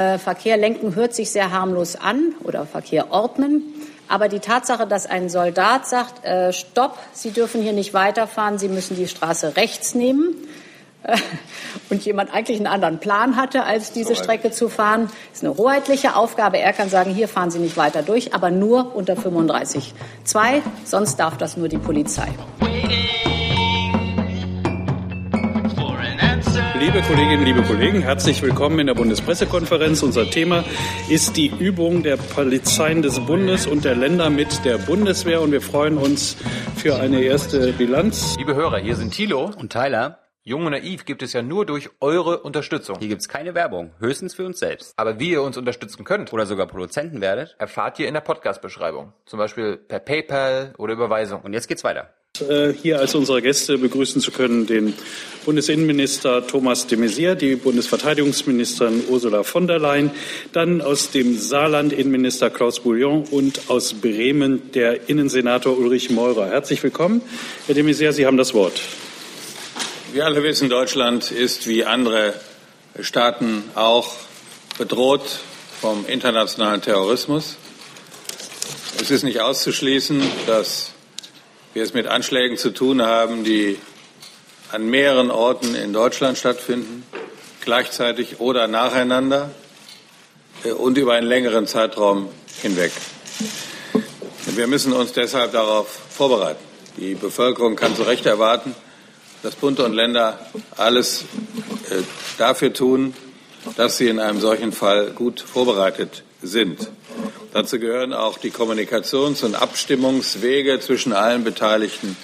Äh, Verkehr lenken hört sich sehr harmlos an oder Verkehr ordnen. Aber die Tatsache, dass ein Soldat sagt, äh, Stopp, Sie dürfen hier nicht weiterfahren, Sie müssen die Straße rechts nehmen, äh, und jemand eigentlich einen anderen Plan hatte, als diese Strecke zu fahren, ist eine hoheitliche Aufgabe. Er kann sagen, hier fahren Sie nicht weiter durch, aber nur unter 35.2, sonst darf das nur die Polizei. Liebe Kolleginnen, liebe Kollegen, herzlich willkommen in der Bundespressekonferenz. Unser Thema ist die Übung der Polizeien des Bundes und der Länder mit der Bundeswehr und wir freuen uns für eine erste Bilanz. Liebe Hörer, hier sind Thilo und Tyler. Jung und Naiv gibt es ja nur durch eure Unterstützung. Hier gibt es keine Werbung, höchstens für uns selbst. Aber wie ihr uns unterstützen könnt oder sogar Produzenten werdet, erfahrt ihr in der Podcast-Beschreibung. Zum Beispiel per PayPal oder Überweisung. Und jetzt geht's weiter. Äh, hier als unsere Gäste begrüßen zu können den Bundesinnenminister Thomas de Maizière, die Bundesverteidigungsministerin Ursula von der Leyen, dann aus dem Saarland Innenminister Klaus Bouillon und aus Bremen der Innensenator Ulrich Meurer. Herzlich willkommen. Herr de Maizière, Sie haben das Wort. Wir alle wissen, Deutschland ist wie andere Staaten auch bedroht vom internationalen Terrorismus. Es ist nicht auszuschließen, dass wir es mit Anschlägen zu tun haben, die an mehreren Orten in Deutschland stattfinden, gleichzeitig oder nacheinander und über einen längeren Zeitraum hinweg. Wir müssen uns deshalb darauf vorbereiten. Die Bevölkerung kann zu Recht erwarten, dass Bund und Länder alles äh, dafür tun, dass sie in einem solchen Fall gut vorbereitet sind. Dazu gehören auch die Kommunikations- und Abstimmungswege zwischen allen Beteiligten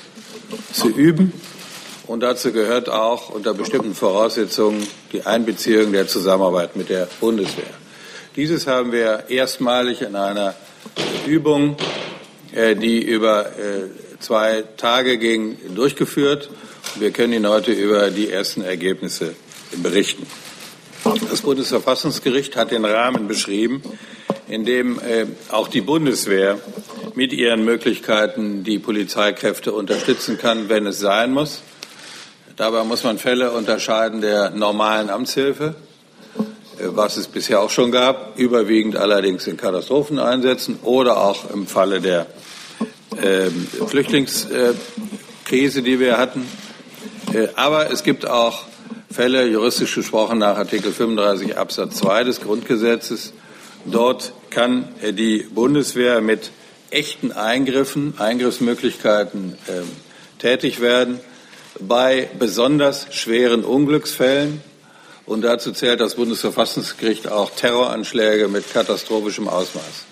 zu üben. Und dazu gehört auch unter bestimmten Voraussetzungen die Einbeziehung der Zusammenarbeit mit der Bundeswehr. Dieses haben wir erstmalig in einer Übung, äh, die über äh, zwei Tage ging, durchgeführt. Wir können Ihnen heute über die ersten Ergebnisse berichten. Das Bundesverfassungsgericht hat den Rahmen beschrieben, in dem äh, auch die Bundeswehr mit ihren Möglichkeiten die Polizeikräfte unterstützen kann, wenn es sein muss. Dabei muss man Fälle unterscheiden der normalen Amtshilfe, äh, was es bisher auch schon gab, überwiegend allerdings in Katastropheneinsätzen oder auch im Falle der äh, Flüchtlingskrise, die wir hatten. Äh, aber es gibt auch Fälle, juristisch gesprochen nach Artikel 35 Absatz 2 des Grundgesetzes. Dort kann äh, die Bundeswehr mit echten Eingriffen, Eingriffsmöglichkeiten äh, tätig werden bei besonders schweren Unglücksfällen. Und dazu zählt das Bundesverfassungsgericht auch Terroranschläge mit katastrophischem Ausmaß.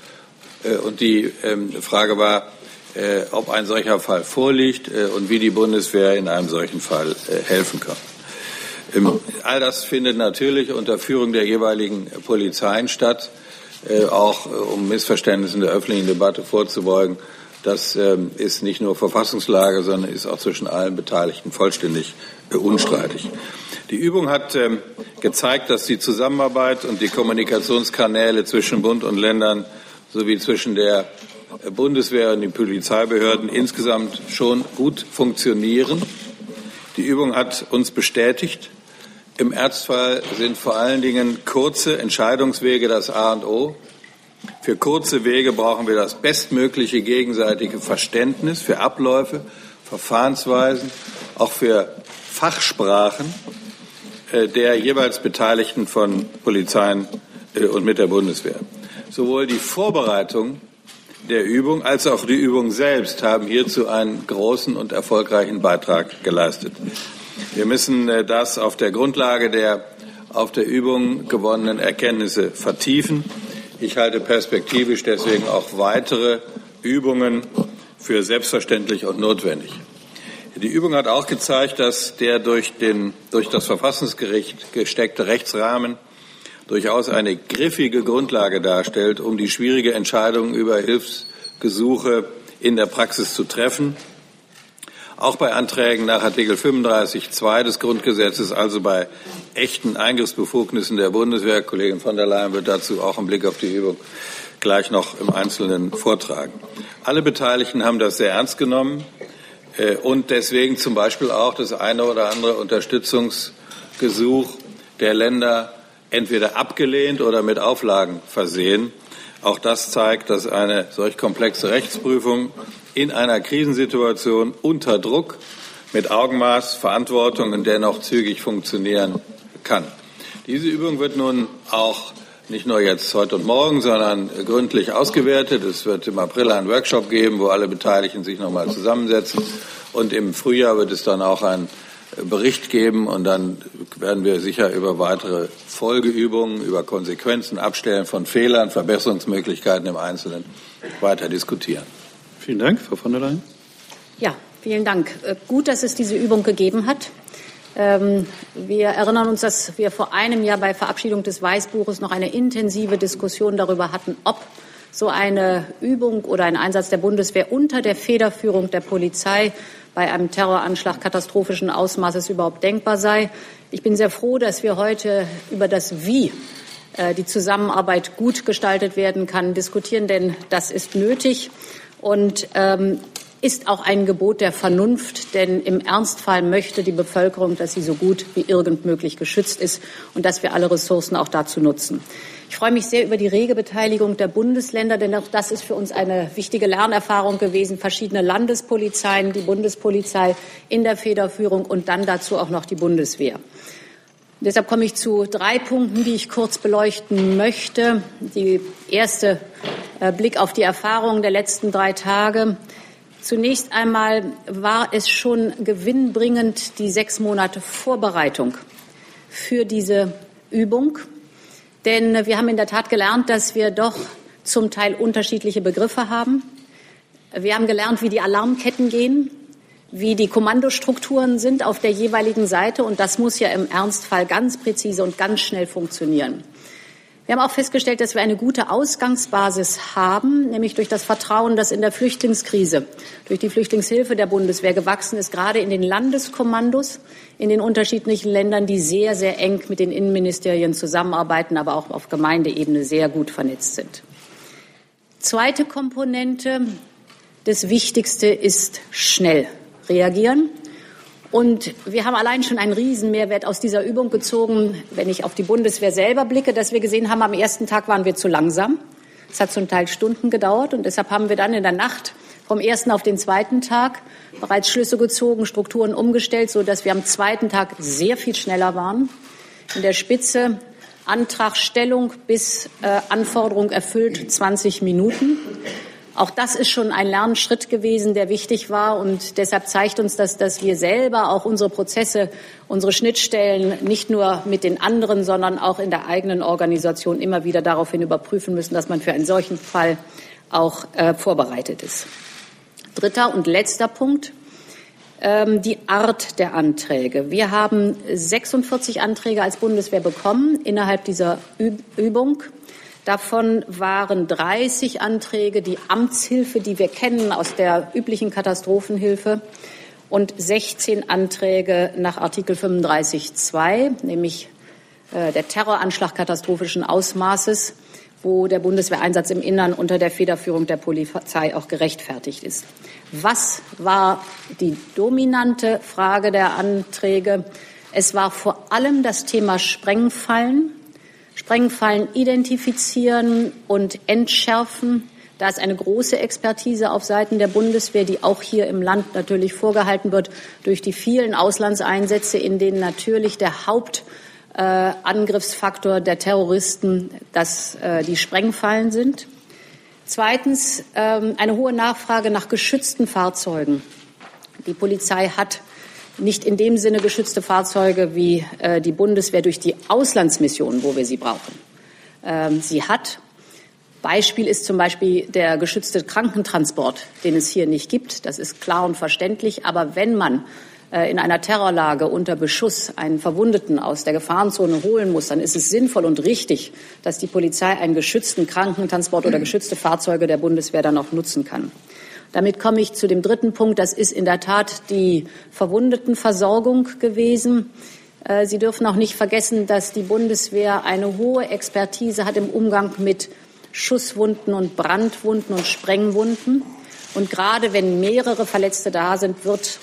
Äh, und die ähm, Frage war, äh, ob ein solcher Fall vorliegt und wie die Bundeswehr in einem solchen Fall helfen kann. Ähm, all das findet natürlich unter Führung der jeweiligen Polizeien statt, auch um Missverständnissen der öffentlichen Debatte vorzubeugen. Das ähm, ist nicht nur Verfassungslage, sondern ist auch zwischen allen Beteiligten vollständig unstreitig. Die Übung hat ähm, gezeigt, dass die Zusammenarbeit und die Kommunikationskanäle zwischen Bund und Ländern sowie zwischen der Bundeswehr und den Polizeibehörden insgesamt schon gut funktionieren. Die Übung hat uns bestätigt, im Ernstfall sind vor allen Dingen kurze Entscheidungswege das A und O. Für kurze Wege brauchen wir das bestmögliche gegenseitige Verständnis für Abläufe, Verfahrensweisen, auch für Fachsprachen äh, der jeweils Beteiligten von Polizeien äh, und mit der Bundeswehr. Sowohl die Vorbereitung der Übung als auch die Übung selbst haben hierzu einen großen und erfolgreichen Beitrag geleistet. Wir müssen äh, das auf der Grundlage der auf der Übung gewonnenen Erkenntnisse vertiefen. Ich halte perspektivisch deswegen auch weitere Übungen für selbstverständlich und notwendig. Die Übung hat auch gezeigt, dass der durch, den, durch das Verfassungsgericht gesteckte Rechtsrahmen durchaus eine griffige Grundlage darstellt, um die schwierige Entscheidung über Hilfsgesuche in der Praxis zu treffen. Auch bei Anträgen nach Artikel 35.2 des Grundgesetzes, also bei echten Eingriffsbefugnissen der Bundeswehr, Kollegin von der Leyen wird dazu auch einen Blick auf die Übung gleich noch im Einzelnen vortragen. Alle Beteiligten haben das sehr ernst genommen äh, und deswegen zum Beispiel auch das eine oder andere Unterstützungsgesuch der Länder entweder abgelehnt oder mit Auflagen versehen. Auch das zeigt, dass eine solch komplexe Rechtsprüfung in einer Krisensituation unter Druck mit Augenmaß, Verantwortung und dennoch zügig funktionieren kann. Diese Übung wird nun auch nicht nur jetzt heute und morgen, sondern gründlich ausgewertet. Es wird im April einen Workshop geben, wo alle Beteiligten sich nochmal zusammensetzen. Und im Frühjahr wird es dann auch einen Bericht geben und dann werden wir sicher über weitere Folgeübungen, über Konsequenzen, Abstellen von Fehlern, Verbesserungsmöglichkeiten im Einzelnen weiter diskutieren. Vielen Dank, Frau von der Leyen. Ja, vielen Dank. Äh, gut, dass es diese Übung gegeben hat. Ähm, wir erinnern uns, dass wir vor einem Jahr bei Verabschiedung des Weißbuches noch eine intensive Diskussion darüber hatten, ob so eine Übung oder ein Einsatz der Bundeswehr unter der Federführung der Polizei bei einem Terroranschlag katastrophischen Ausmaßes überhaupt denkbar sei. Ich bin sehr froh, dass wir heute über das Wie äh, die Zusammenarbeit gut gestaltet werden kann, diskutieren, denn das ist nötig. Und ähm, ist auch ein Gebot der Vernunft, denn im Ernstfall möchte die Bevölkerung, dass sie so gut wie irgend möglich geschützt ist und dass wir alle Ressourcen auch dazu nutzen. Ich freue mich sehr über die rege Beteiligung der Bundesländer, denn auch das ist für uns eine wichtige Lernerfahrung gewesen. Verschiedene Landespolizeien, die Bundespolizei in der Federführung und dann dazu auch noch die Bundeswehr. Deshalb komme ich zu drei Punkten, die ich kurz beleuchten möchte. Die erste äh, Blick auf die Erfahrungen der letzten drei Tage. Zunächst einmal war es schon gewinnbringend, die sechs Monate Vorbereitung für diese Übung. Denn wir haben in der Tat gelernt, dass wir doch zum Teil unterschiedliche Begriffe haben. Wir haben gelernt, wie die Alarmketten gehen, wie die Kommandostrukturen sind auf der jeweiligen Seite. Und das muss ja im Ernstfall ganz präzise und ganz schnell funktionieren. Wir haben auch festgestellt, dass wir eine gute Ausgangsbasis haben, nämlich durch das Vertrauen, das in der Flüchtlingskrise, durch die Flüchtlingshilfe der Bundeswehr gewachsen ist, gerade in den Landeskommandos in den unterschiedlichen Ländern, die sehr, sehr eng mit den Innenministerien zusammenarbeiten, aber auch auf Gemeindeebene sehr gut vernetzt sind. Zweite Komponente, das Wichtigste ist schnell reagieren. Und wir haben allein schon einen Riesenmehrwert aus dieser Übung gezogen, wenn ich auf die Bundeswehr selber blicke, dass wir gesehen haben, am ersten Tag waren wir zu langsam. Es hat zum Teil Stunden gedauert und deshalb haben wir dann in der Nacht vom ersten auf den zweiten Tag bereits Schlüsse gezogen, Strukturen umgestellt, so dass wir am zweiten Tag sehr viel schneller waren. In der Spitze Antragstellung bis äh, Anforderung erfüllt 20 Minuten. Auch das ist schon ein Lernschritt gewesen, der wichtig war. Und deshalb zeigt uns das, dass wir selber auch unsere Prozesse, unsere Schnittstellen nicht nur mit den anderen, sondern auch in der eigenen Organisation immer wieder daraufhin überprüfen müssen, dass man für einen solchen Fall auch äh, vorbereitet ist. Dritter und letzter Punkt ähm, die Art der Anträge. Wir haben 46 Anträge als Bundeswehr bekommen innerhalb dieser Übung. Davon waren 30 Anträge die Amtshilfe, die wir kennen aus der üblichen Katastrophenhilfe, und 16 Anträge nach Artikel 35.2, nämlich äh, der Terroranschlag katastrophischen Ausmaßes, wo der Bundeswehreinsatz im Innern unter der Federführung der Polizei auch gerechtfertigt ist. Was war die dominante Frage der Anträge? Es war vor allem das Thema Sprengfallen Sprengfallen identifizieren und entschärfen. Da ist eine große Expertise auf Seiten der Bundeswehr, die auch hier im Land natürlich vorgehalten wird durch die vielen Auslandseinsätze, in denen natürlich der Hauptangriffsfaktor äh, der Terroristen das, äh, die Sprengfallen sind. Zweitens ähm, eine hohe Nachfrage nach geschützten Fahrzeugen. Die Polizei hat nicht in dem Sinne geschützte Fahrzeuge wie äh, die Bundeswehr durch die Auslandsmissionen, wo wir sie brauchen. Ähm, sie hat. Beispiel ist zum Beispiel der geschützte Krankentransport, den es hier nicht gibt. Das ist klar und verständlich. Aber wenn man äh, in einer Terrorlage unter Beschuss einen Verwundeten aus der Gefahrenzone holen muss, dann ist es sinnvoll und richtig, dass die Polizei einen geschützten Krankentransport oder geschützte Fahrzeuge der Bundeswehr dann auch nutzen kann. Damit komme ich zu dem dritten Punkt. Das ist in der Tat die Verwundetenversorgung gewesen. Äh, Sie dürfen auch nicht vergessen, dass die Bundeswehr eine hohe Expertise hat im Umgang mit Schusswunden und Brandwunden und Sprengwunden. Und gerade wenn mehrere Verletzte da sind, wird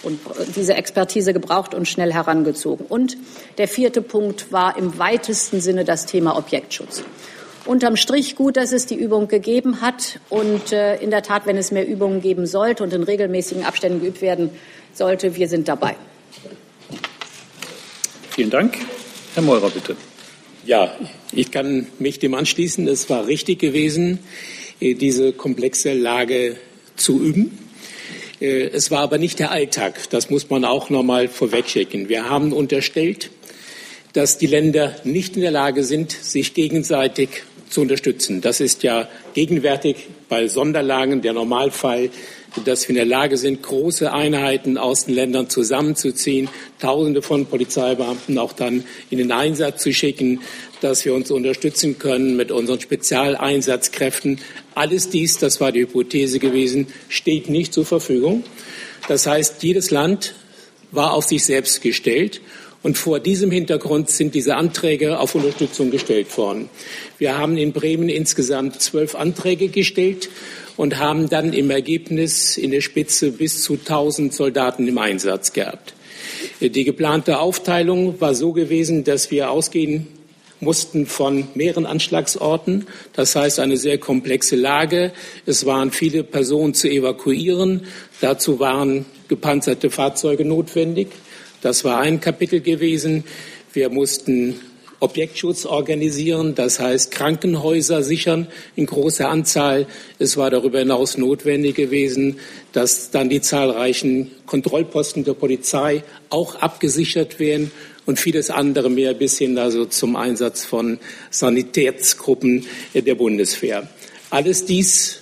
diese Expertise gebraucht und schnell herangezogen. Und der vierte Punkt war im weitesten Sinne das Thema Objektschutz. Unterm Strich gut, dass es die Übung gegeben hat. Und äh, in der Tat, wenn es mehr Übungen geben sollte und in regelmäßigen Abständen geübt werden sollte, wir sind dabei. Vielen Dank. Herr Meurer, bitte. Ja, ich kann mich dem anschließen. Es war richtig gewesen, äh, diese komplexe Lage zu üben. Äh, es war aber nicht der Alltag. Das muss man auch noch mal vorwegschicken. Wir haben unterstellt, dass die Länder nicht in der Lage sind, sich gegenseitig zu unterstützen. Das ist ja gegenwärtig bei Sonderlagen der Normalfall dass wir in der Lage sind, große Einheiten aus den Ländern zusammenzuziehen, Tausende von Polizeibeamten auch dann in den Einsatz zu schicken, dass wir uns unterstützen können mit unseren Spezialeinsatzkräften. Alles dies, das war die Hypothese gewesen, steht nicht zur Verfügung. Das heißt, jedes Land war auf sich selbst gestellt. Und vor diesem Hintergrund sind diese Anträge auf Unterstützung gestellt worden. Wir haben in Bremen insgesamt zwölf Anträge gestellt und haben dann im Ergebnis in der Spitze bis zu 1000 Soldaten im Einsatz gehabt. Die geplante Aufteilung war so gewesen, dass wir ausgehen mussten von mehreren Anschlagsorten. Das heißt, eine sehr komplexe Lage. Es waren viele Personen zu evakuieren. Dazu waren gepanzerte Fahrzeuge notwendig. Das war ein Kapitel gewesen. Wir mussten Objektschutz organisieren, das heißt Krankenhäuser sichern in großer Anzahl. Es war darüber hinaus notwendig gewesen, dass dann die zahlreichen Kontrollposten der Polizei auch abgesichert werden und vieles andere mehr bis hin also zum Einsatz von Sanitätsgruppen der Bundeswehr. Alles dies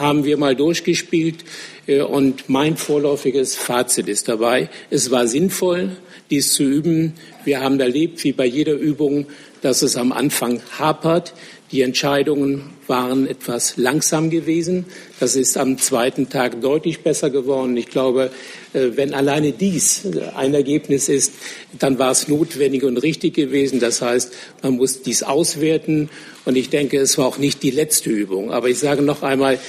haben wir mal durchgespielt äh, und mein vorläufiges Fazit ist dabei, es war sinnvoll, dies zu üben. Wir haben erlebt, wie bei jeder Übung, dass es am Anfang hapert. Die Entscheidungen waren etwas langsam gewesen. Das ist am zweiten Tag deutlich besser geworden. Ich glaube, äh, wenn alleine dies ein Ergebnis ist, dann war es notwendig und richtig gewesen. Das heißt, man muss dies auswerten. Und ich denke, es war auch nicht die letzte Übung. Aber ich sage noch einmal,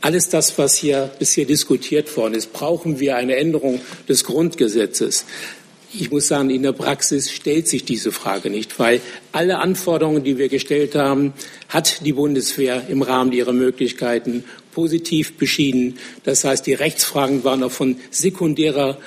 alles das, was hier bisher diskutiert worden ist, brauchen wir eine Änderung des Grundgesetzes. Ich muss sagen, in der Praxis stellt sich diese Frage nicht, weil alle Anforderungen, die wir gestellt haben, hat die Bundeswehr im Rahmen ihrer Möglichkeiten positiv beschieden. Das heißt, die Rechtsfragen waren auch von sekundärer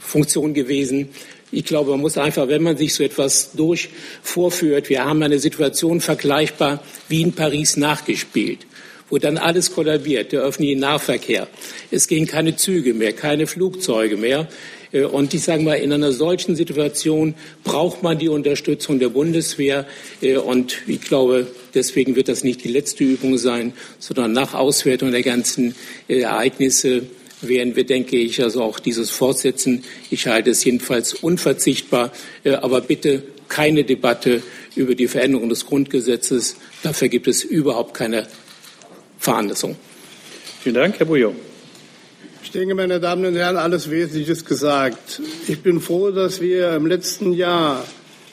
Funktion gewesen. Ich glaube, man muss einfach, wenn man sich so etwas durch vorführt, wir haben eine Situation vergleichbar wie in Paris nachgespielt wo dann alles kollabiert, der öffentliche Nahverkehr. Es gehen keine Züge mehr, keine Flugzeuge mehr. Äh, und ich sage mal, in einer solchen Situation braucht man die Unterstützung der Bundeswehr. Äh, und ich glaube, deswegen wird das nicht die letzte Übung sein, sondern nach Auswertung der ganzen äh, Ereignisse werden wir, denke ich, also auch dieses fortsetzen. Ich halte es jedenfalls unverzichtbar. Aber bitte keine Debatte über die Veränderung des Grundgesetzes. Dafür gibt es überhaupt keine Veranlassung. Vielen Dank, Herr Bouillon. Ich denke, meine Damen und Herren, alles Wesentliche ist gesagt. Ich bin froh, dass wir im letzten Jahr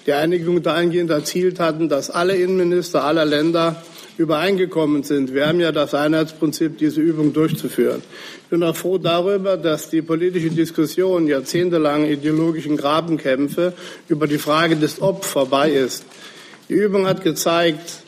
die Einigung dahingehend erzielt hatten, dass alle Innenminister aller Länder übereingekommen sind. Wir haben ja das Einheitsprinzip, diese Übung durchzuführen. Ich bin auch froh darüber, dass die politische Diskussion jahrzehntelang ideologischen Grabenkämpfe über die Frage des Ob vorbei ist. Die Übung hat gezeigt,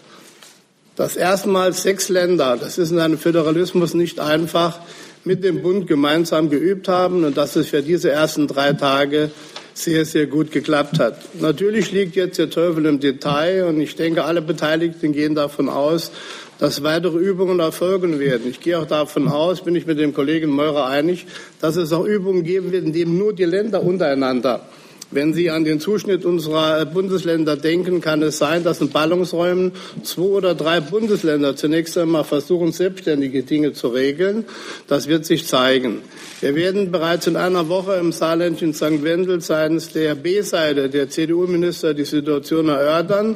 dass erstmals sechs Länder, das ist in einem Föderalismus nicht einfach, mit dem Bund gemeinsam geübt haben und dass es für diese ersten drei Tage sehr, sehr gut geklappt hat. Natürlich liegt jetzt der Teufel im Detail und ich denke, alle Beteiligten gehen davon aus, dass weitere Übungen erfolgen werden. Ich gehe auch davon aus, bin ich mit dem Kollegen Meurer einig, dass es auch Übungen geben wird, in denen nur die Länder untereinander wenn Sie an den Zuschnitt unserer Bundesländer denken, kann es sein, dass in Ballungsräumen zwei oder drei Bundesländer zunächst einmal versuchen, selbstständige Dinge zu regeln. Das wird sich zeigen. Wir werden bereits in einer Woche im Saarland in St. Wendel seitens der B-Seite der CDU-Minister die Situation erörtern.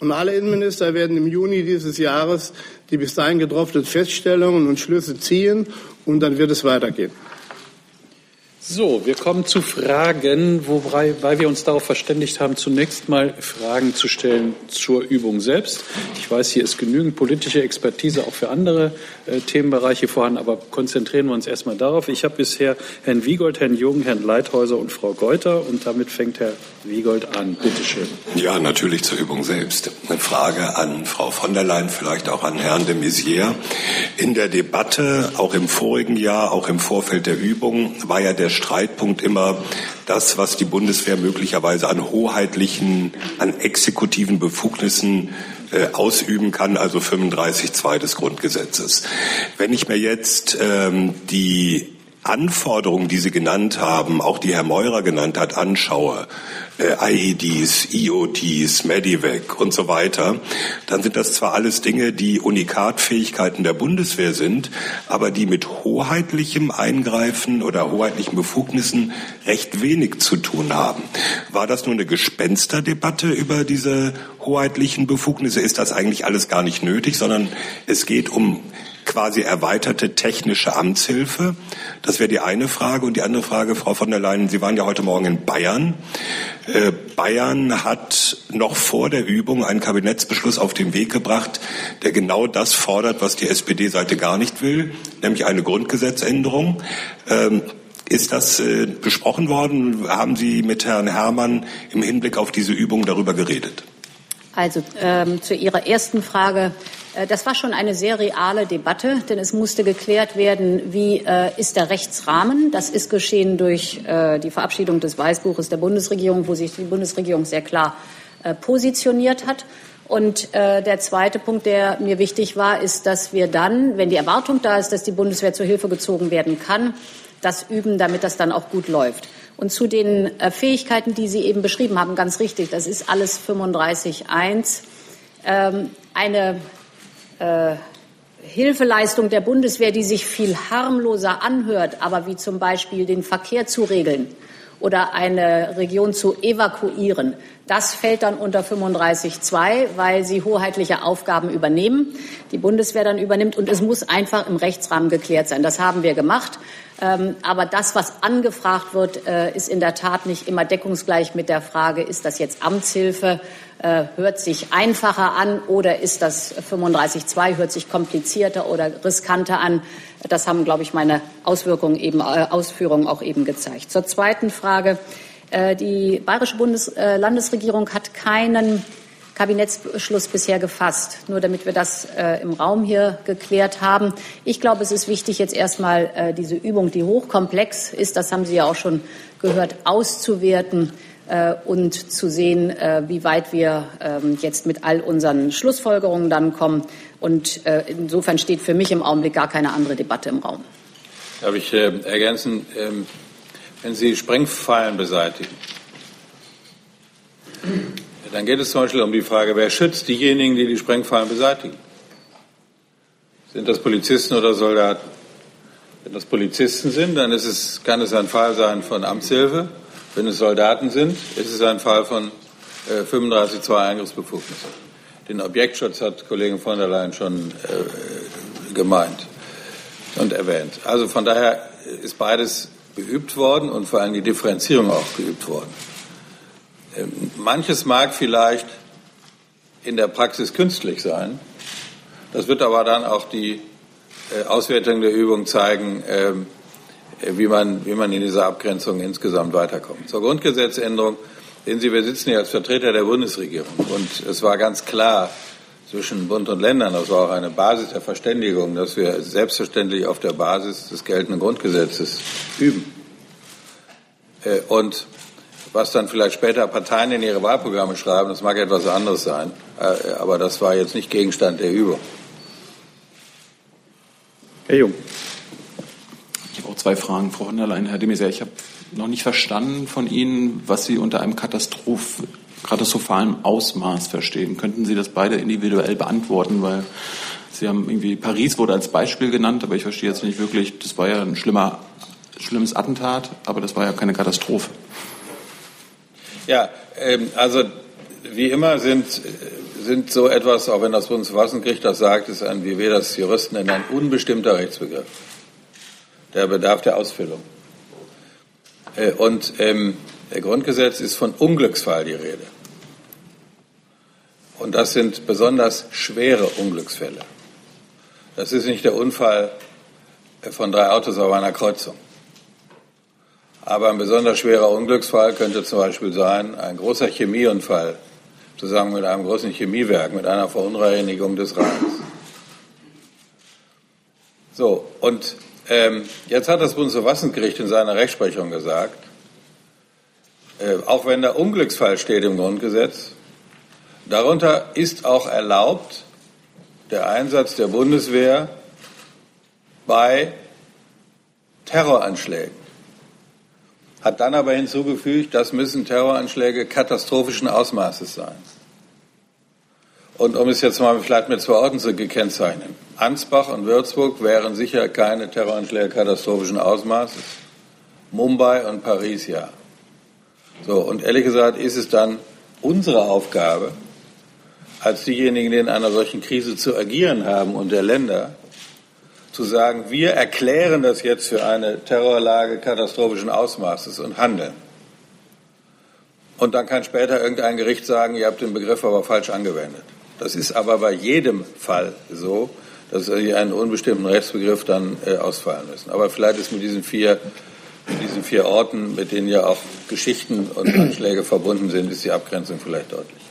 Und alle Innenminister werden im Juni dieses Jahres die bis dahin getroffenen Feststellungen und Schlüsse ziehen. Und dann wird es weitergehen. So, wir kommen zu Fragen, wobei weil wir uns darauf verständigt haben, zunächst mal Fragen zu stellen zur Übung selbst. Ich weiß, hier ist genügend politische Expertise auch für andere äh, Themenbereiche vorhanden, aber konzentrieren wir uns erstmal darauf. Ich habe bisher Herrn Wiegold, Herrn Jung, Herrn Leithäuser und Frau Geuter und damit fängt Herr Wiegold an. Bitte schön. Ja, natürlich zur Übung selbst. Eine Frage an Frau von der Leyen, vielleicht auch an Herrn de Maizière. In der Debatte, auch im vorigen Jahr, auch im Vorfeld der Übung, war ja der Streitpunkt immer das, was die Bundeswehr möglicherweise an hoheitlichen, an exekutiven Befugnissen äh, ausüben kann, also 35.2 des Grundgesetzes. Wenn ich mir jetzt ähm, die Anforderungen, die Sie genannt haben, auch die Herr Meurer genannt hat, anschaue, äh, IEDs, IoTs, Medivac und so weiter, dann sind das zwar alles Dinge, die Unikatfähigkeiten der Bundeswehr sind, aber die mit hoheitlichem Eingreifen oder hoheitlichen Befugnissen recht wenig zu tun haben. War das nur eine Gespensterdebatte über diese hoheitlichen Befugnisse? Ist das eigentlich alles gar nicht nötig, sondern es geht um quasi erweiterte technische Amtshilfe? Das wäre die eine Frage. Und die andere Frage, Frau von der Leyen, Sie waren ja heute Morgen in Bayern. Äh, Bayern hat noch vor der Übung einen Kabinettsbeschluss auf den Weg gebracht, der genau das fordert, was die SPD-Seite gar nicht will, nämlich eine Grundgesetzänderung. Ähm, ist das äh, besprochen worden? Haben Sie mit Herrn Herrmann im Hinblick auf diese Übung darüber geredet? Also ähm, zu Ihrer ersten Frage. Äh, das war schon eine sehr reale Debatte, denn es musste geklärt werden, wie äh, ist der Rechtsrahmen. Das ist geschehen durch äh, die Verabschiedung des Weißbuches der Bundesregierung, wo sich die Bundesregierung sehr klar äh, positioniert hat. Und äh, der zweite Punkt, der mir wichtig war, ist, dass wir dann, wenn die Erwartung da ist, dass die Bundeswehr zur Hilfe gezogen werden kann, das üben, damit das dann auch gut läuft. Und zu den äh, Fähigkeiten, die Sie eben beschrieben haben, ganz richtig, das ist alles 35.1. Ähm, eine äh, Hilfeleistung der Bundeswehr, die sich viel harmloser anhört, aber wie zum Beispiel den Verkehr zu regeln oder eine Region zu evakuieren, das fällt dann unter 35.2, weil sie hoheitliche Aufgaben übernehmen, die Bundeswehr dann übernimmt und es muss einfach im Rechtsrahmen geklärt sein. Das haben wir gemacht. Ähm, aber das, was angefragt wird, äh, ist in der Tat nicht immer deckungsgleich mit der Frage, ist das jetzt Amtshilfe, äh, hört sich einfacher an oder ist das 35.2, hört sich komplizierter oder riskanter an. Das haben, glaube ich, meine Auswirkungen eben, äh, Ausführungen auch eben gezeigt. Zur zweiten Frage. Die bayerische Bundes Landesregierung hat keinen Kabinettsbeschluss bisher gefasst. Nur damit wir das äh, im Raum hier geklärt haben. Ich glaube, es ist wichtig, jetzt erstmal äh, diese Übung, die hochkomplex ist, das haben Sie ja auch schon gehört, auszuwerten äh, und zu sehen, äh, wie weit wir ähm, jetzt mit all unseren Schlussfolgerungen dann kommen. Und äh, insofern steht für mich im Augenblick gar keine andere Debatte im Raum. Darf ich äh, ergänzen, ähm, wenn Sie Sprengfallen beseitigen, dann geht es zum Beispiel um die Frage, wer schützt diejenigen, die die Sprengfallen beseitigen? Sind das Polizisten oder Soldaten? Wenn das Polizisten sind, dann es, kann es ein Fall sein von Amtshilfe. Wenn es Soldaten sind, ist es ein Fall von äh, 35.2 Eingriffsbefugnis. Den Objektschutz hat Kollegin von der Leyen schon äh, gemeint und erwähnt. Also von daher ist beides geübt worden und vor allem die Differenzierung auch geübt worden. Ähm, manches mag vielleicht in der Praxis künstlich sein. Das wird aber dann auch die äh, Auswertung der Übung zeigen, ähm, äh, wie man, wie man in dieser Abgrenzung insgesamt weiterkommt. Zur Grundgesetzänderung. Sehen Sie, wir sitzen hier als Vertreter der Bundesregierung und es war ganz klar zwischen Bund und Ländern, das war auch eine Basis der Verständigung, dass wir selbstverständlich auf der Basis des geltenden Grundgesetzes üben. Äh, und was dann vielleicht später Parteien in ihre Wahlprogramme schreiben, das mag etwas anderes sein. Äh, aber das war jetzt nicht Gegenstand der Übung. Herr Jung. Ich habe auch zwei Fragen, Frau von. Herr de ich habe noch nicht verstanden von Ihnen, was Sie unter einem Katastroph katastrophalen Ausmaß verstehen. Könnten Sie das beide individuell beantworten? Weil Sie haben irgendwie, Paris wurde als Beispiel genannt, aber ich verstehe jetzt nicht wirklich, das war ja ein schlimmer, schlimmes Attentat, aber das war ja keine Katastrophe. Ja, ähm, also wie immer sind, sind so etwas, auch wenn das Bundesverfassungsgericht das sagt, ist ein, wie wir das Juristen nennen, ein unbestimmter Rechtsbegriff. Der bedarf der Ausfüllung. Äh, und im Grundgesetz ist von Unglücksfall die Rede. Und das sind besonders schwere Unglücksfälle. Das ist nicht der Unfall von drei Autos auf einer Kreuzung. Aber ein besonders schwerer Unglücksfall könnte zum Beispiel sein, ein großer Chemieunfall zusammen mit einem großen Chemiewerk, mit einer Verunreinigung des Rheins. So, und ähm, jetzt hat das Bundesverfassungsgericht in seiner Rechtsprechung gesagt, äh, auch wenn der Unglücksfall steht im Grundgesetz, darunter ist auch erlaubt der Einsatz der Bundeswehr bei Terroranschlägen. Hat dann aber hinzugefügt, das müssen Terroranschläge katastrophischen Ausmaßes sein. Und um es jetzt mal vielleicht mit zwei Orten zu gekennzeichnen. Ansbach und Würzburg wären sicher keine Terroranschläge katastrophischen Ausmaßes. Mumbai und Paris ja. So, und ehrlich gesagt ist es dann unsere Aufgabe, als diejenigen, die in einer solchen Krise zu agieren haben und der Länder, zu sagen, wir erklären das jetzt für eine Terrorlage katastrophischen Ausmaßes und handeln. Und dann kann später irgendein Gericht sagen, ihr habt den Begriff aber falsch angewendet. Das ist aber bei jedem Fall so, dass sie einen unbestimmten Rechtsbegriff dann äh, ausfallen müssen. Aber vielleicht ist mit diesen vier, mit diesen vier Orten, mit denen ja auch Geschichten und Anschläge verbunden sind, ist die Abgrenzung vielleicht deutlich.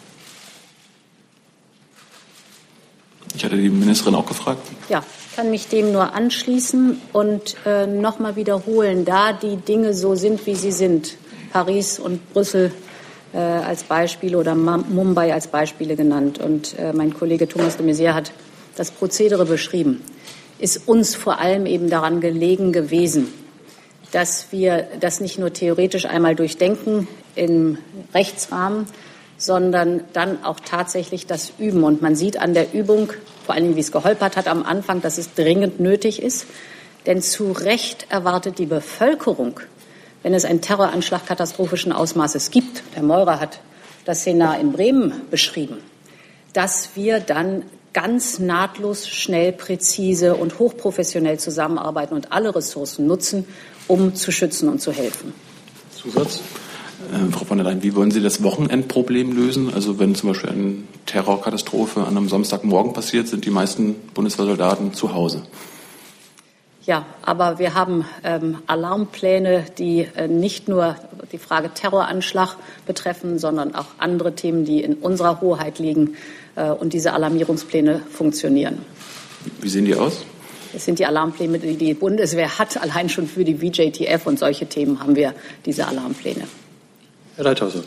Ich hatte die Ministerin auch gefragt. Ja, kann mich dem nur anschließen und äh, nochmal wiederholen, da die Dinge so sind, wie sie sind, Paris und Brüssel äh, als Beispiele oder Mumbai als Beispiele genannt und äh, mein Kollege Thomas de Maizière hat das Prozedere beschrieben, ist uns vor allem eben daran gelegen gewesen, dass wir das nicht nur theoretisch einmal durchdenken im Rechtsrahmen, sondern dann auch tatsächlich das üben. Und man sieht an der Übung, vor allem wie es geholpert hat am Anfang, dass es dringend nötig ist. Denn zu Recht erwartet die Bevölkerung, wenn es einen Terroranschlag katastrophischen Ausmaßes gibt, der Meurer hat das Szenar in Bremen beschrieben, dass wir dann ganz nahtlos, schnell, präzise und hochprofessionell zusammenarbeiten und alle Ressourcen nutzen, um zu schützen und zu helfen. Zusatz? Äh, Frau von der Leyen, wie wollen Sie das Wochenendproblem lösen? Also wenn zum Beispiel eine Terrorkatastrophe an einem Samstagmorgen passiert, sind die meisten Bundeswehrsoldaten zu Hause. Ja, aber wir haben ähm, Alarmpläne, die äh, nicht nur die Frage Terroranschlag betreffen, sondern auch andere Themen, die in unserer Hoheit liegen. Äh, und diese Alarmierungspläne funktionieren. Wie sehen die aus? Das sind die Alarmpläne, die die Bundeswehr hat. Allein schon für die VJTF und solche Themen haben wir diese Alarmpläne. Herr Leithausen.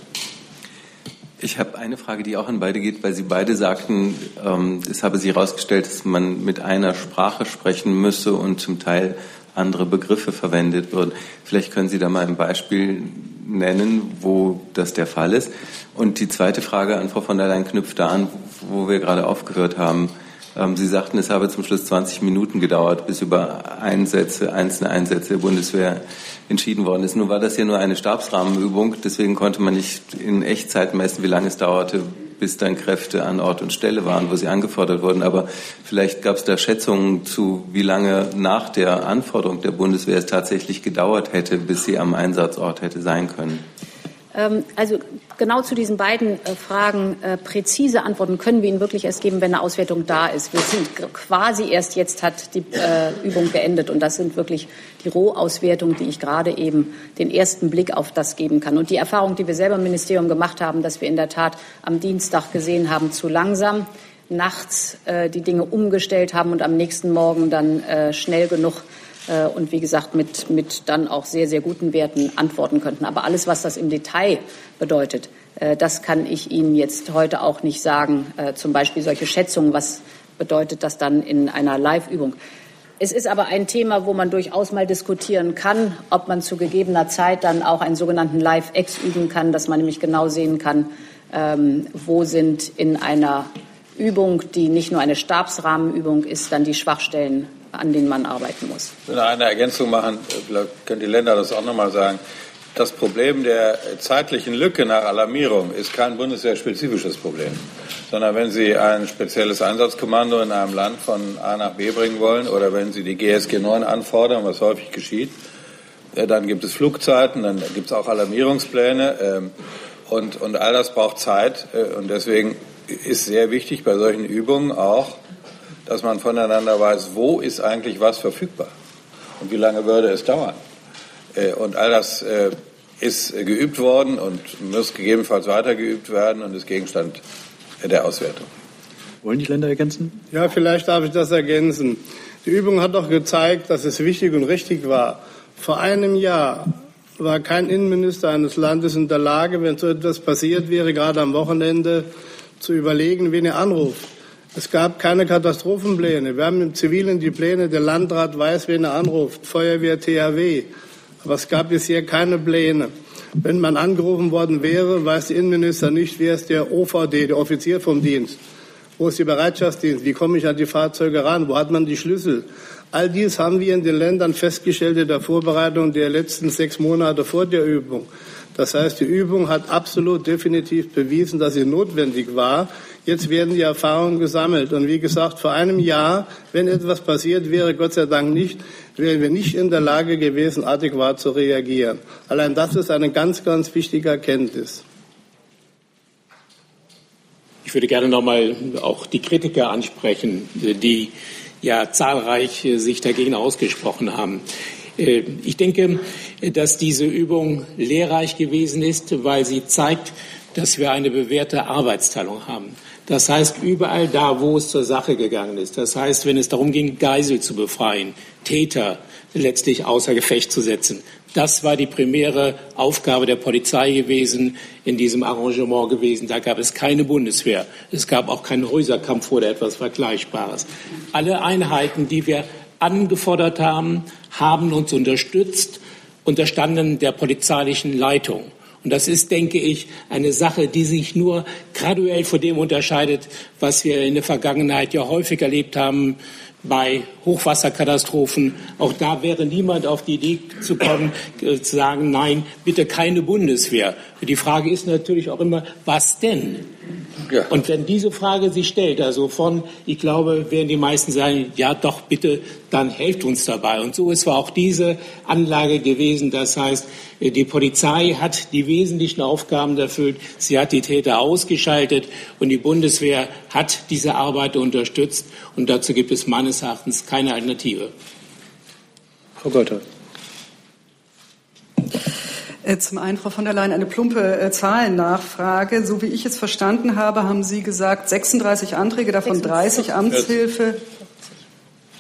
Ich habe eine Frage, die auch an beide geht, weil Sie beide sagten, ähm, es habe sich herausgestellt, dass man mit einer Sprache sprechen müsse und zum Teil andere Begriffe verwendet würden. Vielleicht können Sie da mal ein Beispiel nennen, wo das der Fall ist. Und die zweite Frage an Frau von der Leyen knüpft da an, wo wir gerade aufgehört haben. Ähm, Sie sagten, es habe zum Schluss 20 Minuten gedauert, bis über Einsätze, einzelne Einsätze der Bundeswehr entschieden worden ist. Nun war das ja nur eine Stabsrahmenübung, deswegen konnte man nicht in Echtzeit messen, wie lange es dauerte, bis dann Kräfte an Ort und Stelle waren, wo sie angefordert wurden. Aber vielleicht gab es da Schätzungen zu, wie lange nach der Anforderung der Bundeswehr es tatsächlich gedauert hätte, bis sie am Einsatzort hätte sein können. Ähm, also genau zu diesen beiden äh, Fragen äh, präzise Antworten können wir Ihnen wirklich erst geben, wenn eine Auswertung da ist. Wir sind quasi erst jetzt hat die äh, Übung geendet und das sind wirklich die Rohauswertungen, die ich gerade eben den ersten Blick auf das geben kann. Und die Erfahrung, die wir selber im Ministerium gemacht haben, dass wir in der Tat am Dienstag gesehen haben, zu langsam nachts äh, die Dinge umgestellt haben und am nächsten Morgen dann äh, schnell genug äh, und wie gesagt mit, mit dann auch sehr, sehr guten Werten antworten könnten. Aber alles, was das im Detail bedeutet, äh, das kann ich Ihnen jetzt heute auch nicht sagen. Äh, zum Beispiel solche Schätzungen, was bedeutet das dann in einer Live-Übung. Es ist aber ein Thema, wo man durchaus mal diskutieren kann, ob man zu gegebener Zeit dann auch einen sogenannten Live-Ex üben kann, dass man nämlich genau sehen kann, ähm, wo sind in einer Übung, die nicht nur eine Stabsrahmenübung ist, dann die Schwachstellen an denen man arbeiten muss. Ich will eine Ergänzung machen, vielleicht können die Länder das auch noch mal sagen. Das Problem der zeitlichen Lücke nach Alarmierung ist kein bundeswehrspezifisches Problem, sondern wenn Sie ein spezielles Einsatzkommando in einem Land von A nach B bringen wollen oder wenn Sie die GSG 9 anfordern, was häufig geschieht, dann gibt es Flugzeiten, dann gibt es auch Alarmierungspläne ähm, und, und all das braucht Zeit und deswegen ist sehr wichtig bei solchen Übungen auch, dass man voneinander weiß, wo ist eigentlich was verfügbar und wie lange würde es dauern. Und all das ist geübt worden und muss gegebenenfalls weiter geübt werden und ist Gegenstand der Auswertung. Wollen die Länder ergänzen? Ja, vielleicht darf ich das ergänzen. Die Übung hat doch gezeigt, dass es wichtig und richtig war. Vor einem Jahr war kein Innenminister eines Landes in der Lage, wenn so etwas passiert wäre, gerade am Wochenende, zu überlegen, wen er anruft. Es gab keine Katastrophenpläne. Wir haben im Zivilen die Pläne, der Landrat weiß, wen er anruft, Feuerwehr, THW. Aber es gab bisher keine Pläne. Wenn man angerufen worden wäre, weiß der Innenminister nicht, wer ist der OVD, der Offizier vom Dienst. Wo ist die Bereitschaftsdienst? Wie komme ich an die Fahrzeuge ran? Wo hat man die Schlüssel? All dies haben wir in den Ländern festgestellt in der Vorbereitung der letzten sechs Monate vor der Übung. Das heißt, die Übung hat absolut definitiv bewiesen, dass sie notwendig war. Jetzt werden die Erfahrungen gesammelt. Und wie gesagt, vor einem Jahr, wenn etwas passiert wäre, Gott sei Dank nicht, wären wir nicht in der Lage gewesen, adäquat zu reagieren. Allein das ist eine ganz, ganz wichtige Erkenntnis. Ich würde gerne noch mal auch die Kritiker ansprechen, die ja zahlreich sich dagegen ausgesprochen haben. Ich denke, dass diese Übung lehrreich gewesen ist, weil sie zeigt, dass wir eine bewährte Arbeitsteilung haben. Das heißt, überall da, wo es zur Sache gegangen ist, das heißt, wenn es darum ging, Geisel zu befreien, Täter letztlich außer Gefecht zu setzen, das war die primäre Aufgabe der Polizei gewesen, in diesem Arrangement gewesen. Da gab es keine Bundeswehr. Es gab auch keinen Häuserkampf oder etwas Vergleichbares. Alle Einheiten, die wir angefordert haben, haben uns unterstützt, unterstanden der polizeilichen Leitung. Und das ist, denke ich, eine Sache, die sich nur graduell von dem unterscheidet, was wir in der Vergangenheit ja häufig erlebt haben bei Hochwasserkatastrophen. Auch da wäre niemand auf die Idee zu kommen, äh, zu sagen, nein, bitte keine Bundeswehr. Die Frage ist natürlich auch immer, was denn? Ja. Und wenn diese Frage sich stellt, also von, ich glaube, werden die meisten sagen, ja doch, bitte, dann helft uns dabei. Und so ist auch diese Anlage gewesen. Das heißt, die Polizei hat die wesentlichen Aufgaben erfüllt. Sie hat die Täter ausgeschaltet und die Bundeswehr hat diese Arbeit unterstützt. Und dazu gibt es meines Erachtens keine Alternative. Frau Goethe. Äh, zum einen, Frau von der Leyen, eine plumpe äh, Zahlennachfrage. So wie ich es verstanden habe, haben Sie gesagt, 36 Anträge, davon 30 Amtshilfe.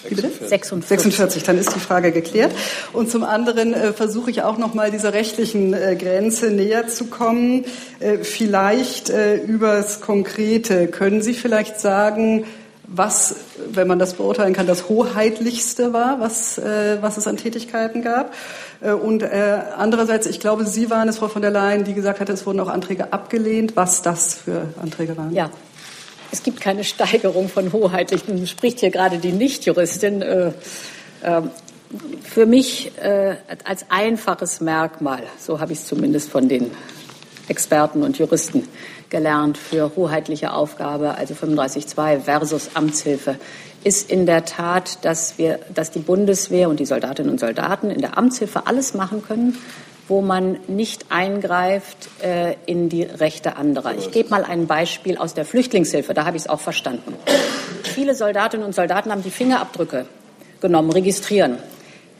Wie bitte? 46. 46, dann ist die Frage geklärt. Und zum anderen äh, versuche ich auch noch mal dieser rechtlichen äh, Grenze näher zu kommen. Äh, vielleicht äh, übers Konkrete. Können Sie vielleicht sagen, was, wenn man das beurteilen kann, das hoheitlichste war, was, äh, was es an Tätigkeiten gab? Äh, und äh, andererseits, ich glaube, Sie waren es, Frau von der Leyen, die gesagt hatte, es wurden auch Anträge abgelehnt. Was das für Anträge waren? Ja, es gibt keine Steigerung von hoheitlichen. Spricht hier gerade die Nichtjuristin. Äh, äh, für mich äh, als einfaches Merkmal, so habe ich es zumindest von den Experten und Juristen gelernt, für hoheitliche Aufgabe, also 35.2 versus Amtshilfe, ist in der Tat, dass wir, dass die Bundeswehr und die Soldatinnen und Soldaten in der Amtshilfe alles machen können, wo man nicht eingreift äh, in die Rechte anderer. Ich gebe mal ein Beispiel aus der Flüchtlingshilfe, da habe ich es auch verstanden. Viele Soldatinnen und Soldaten haben die Fingerabdrücke genommen, registrieren.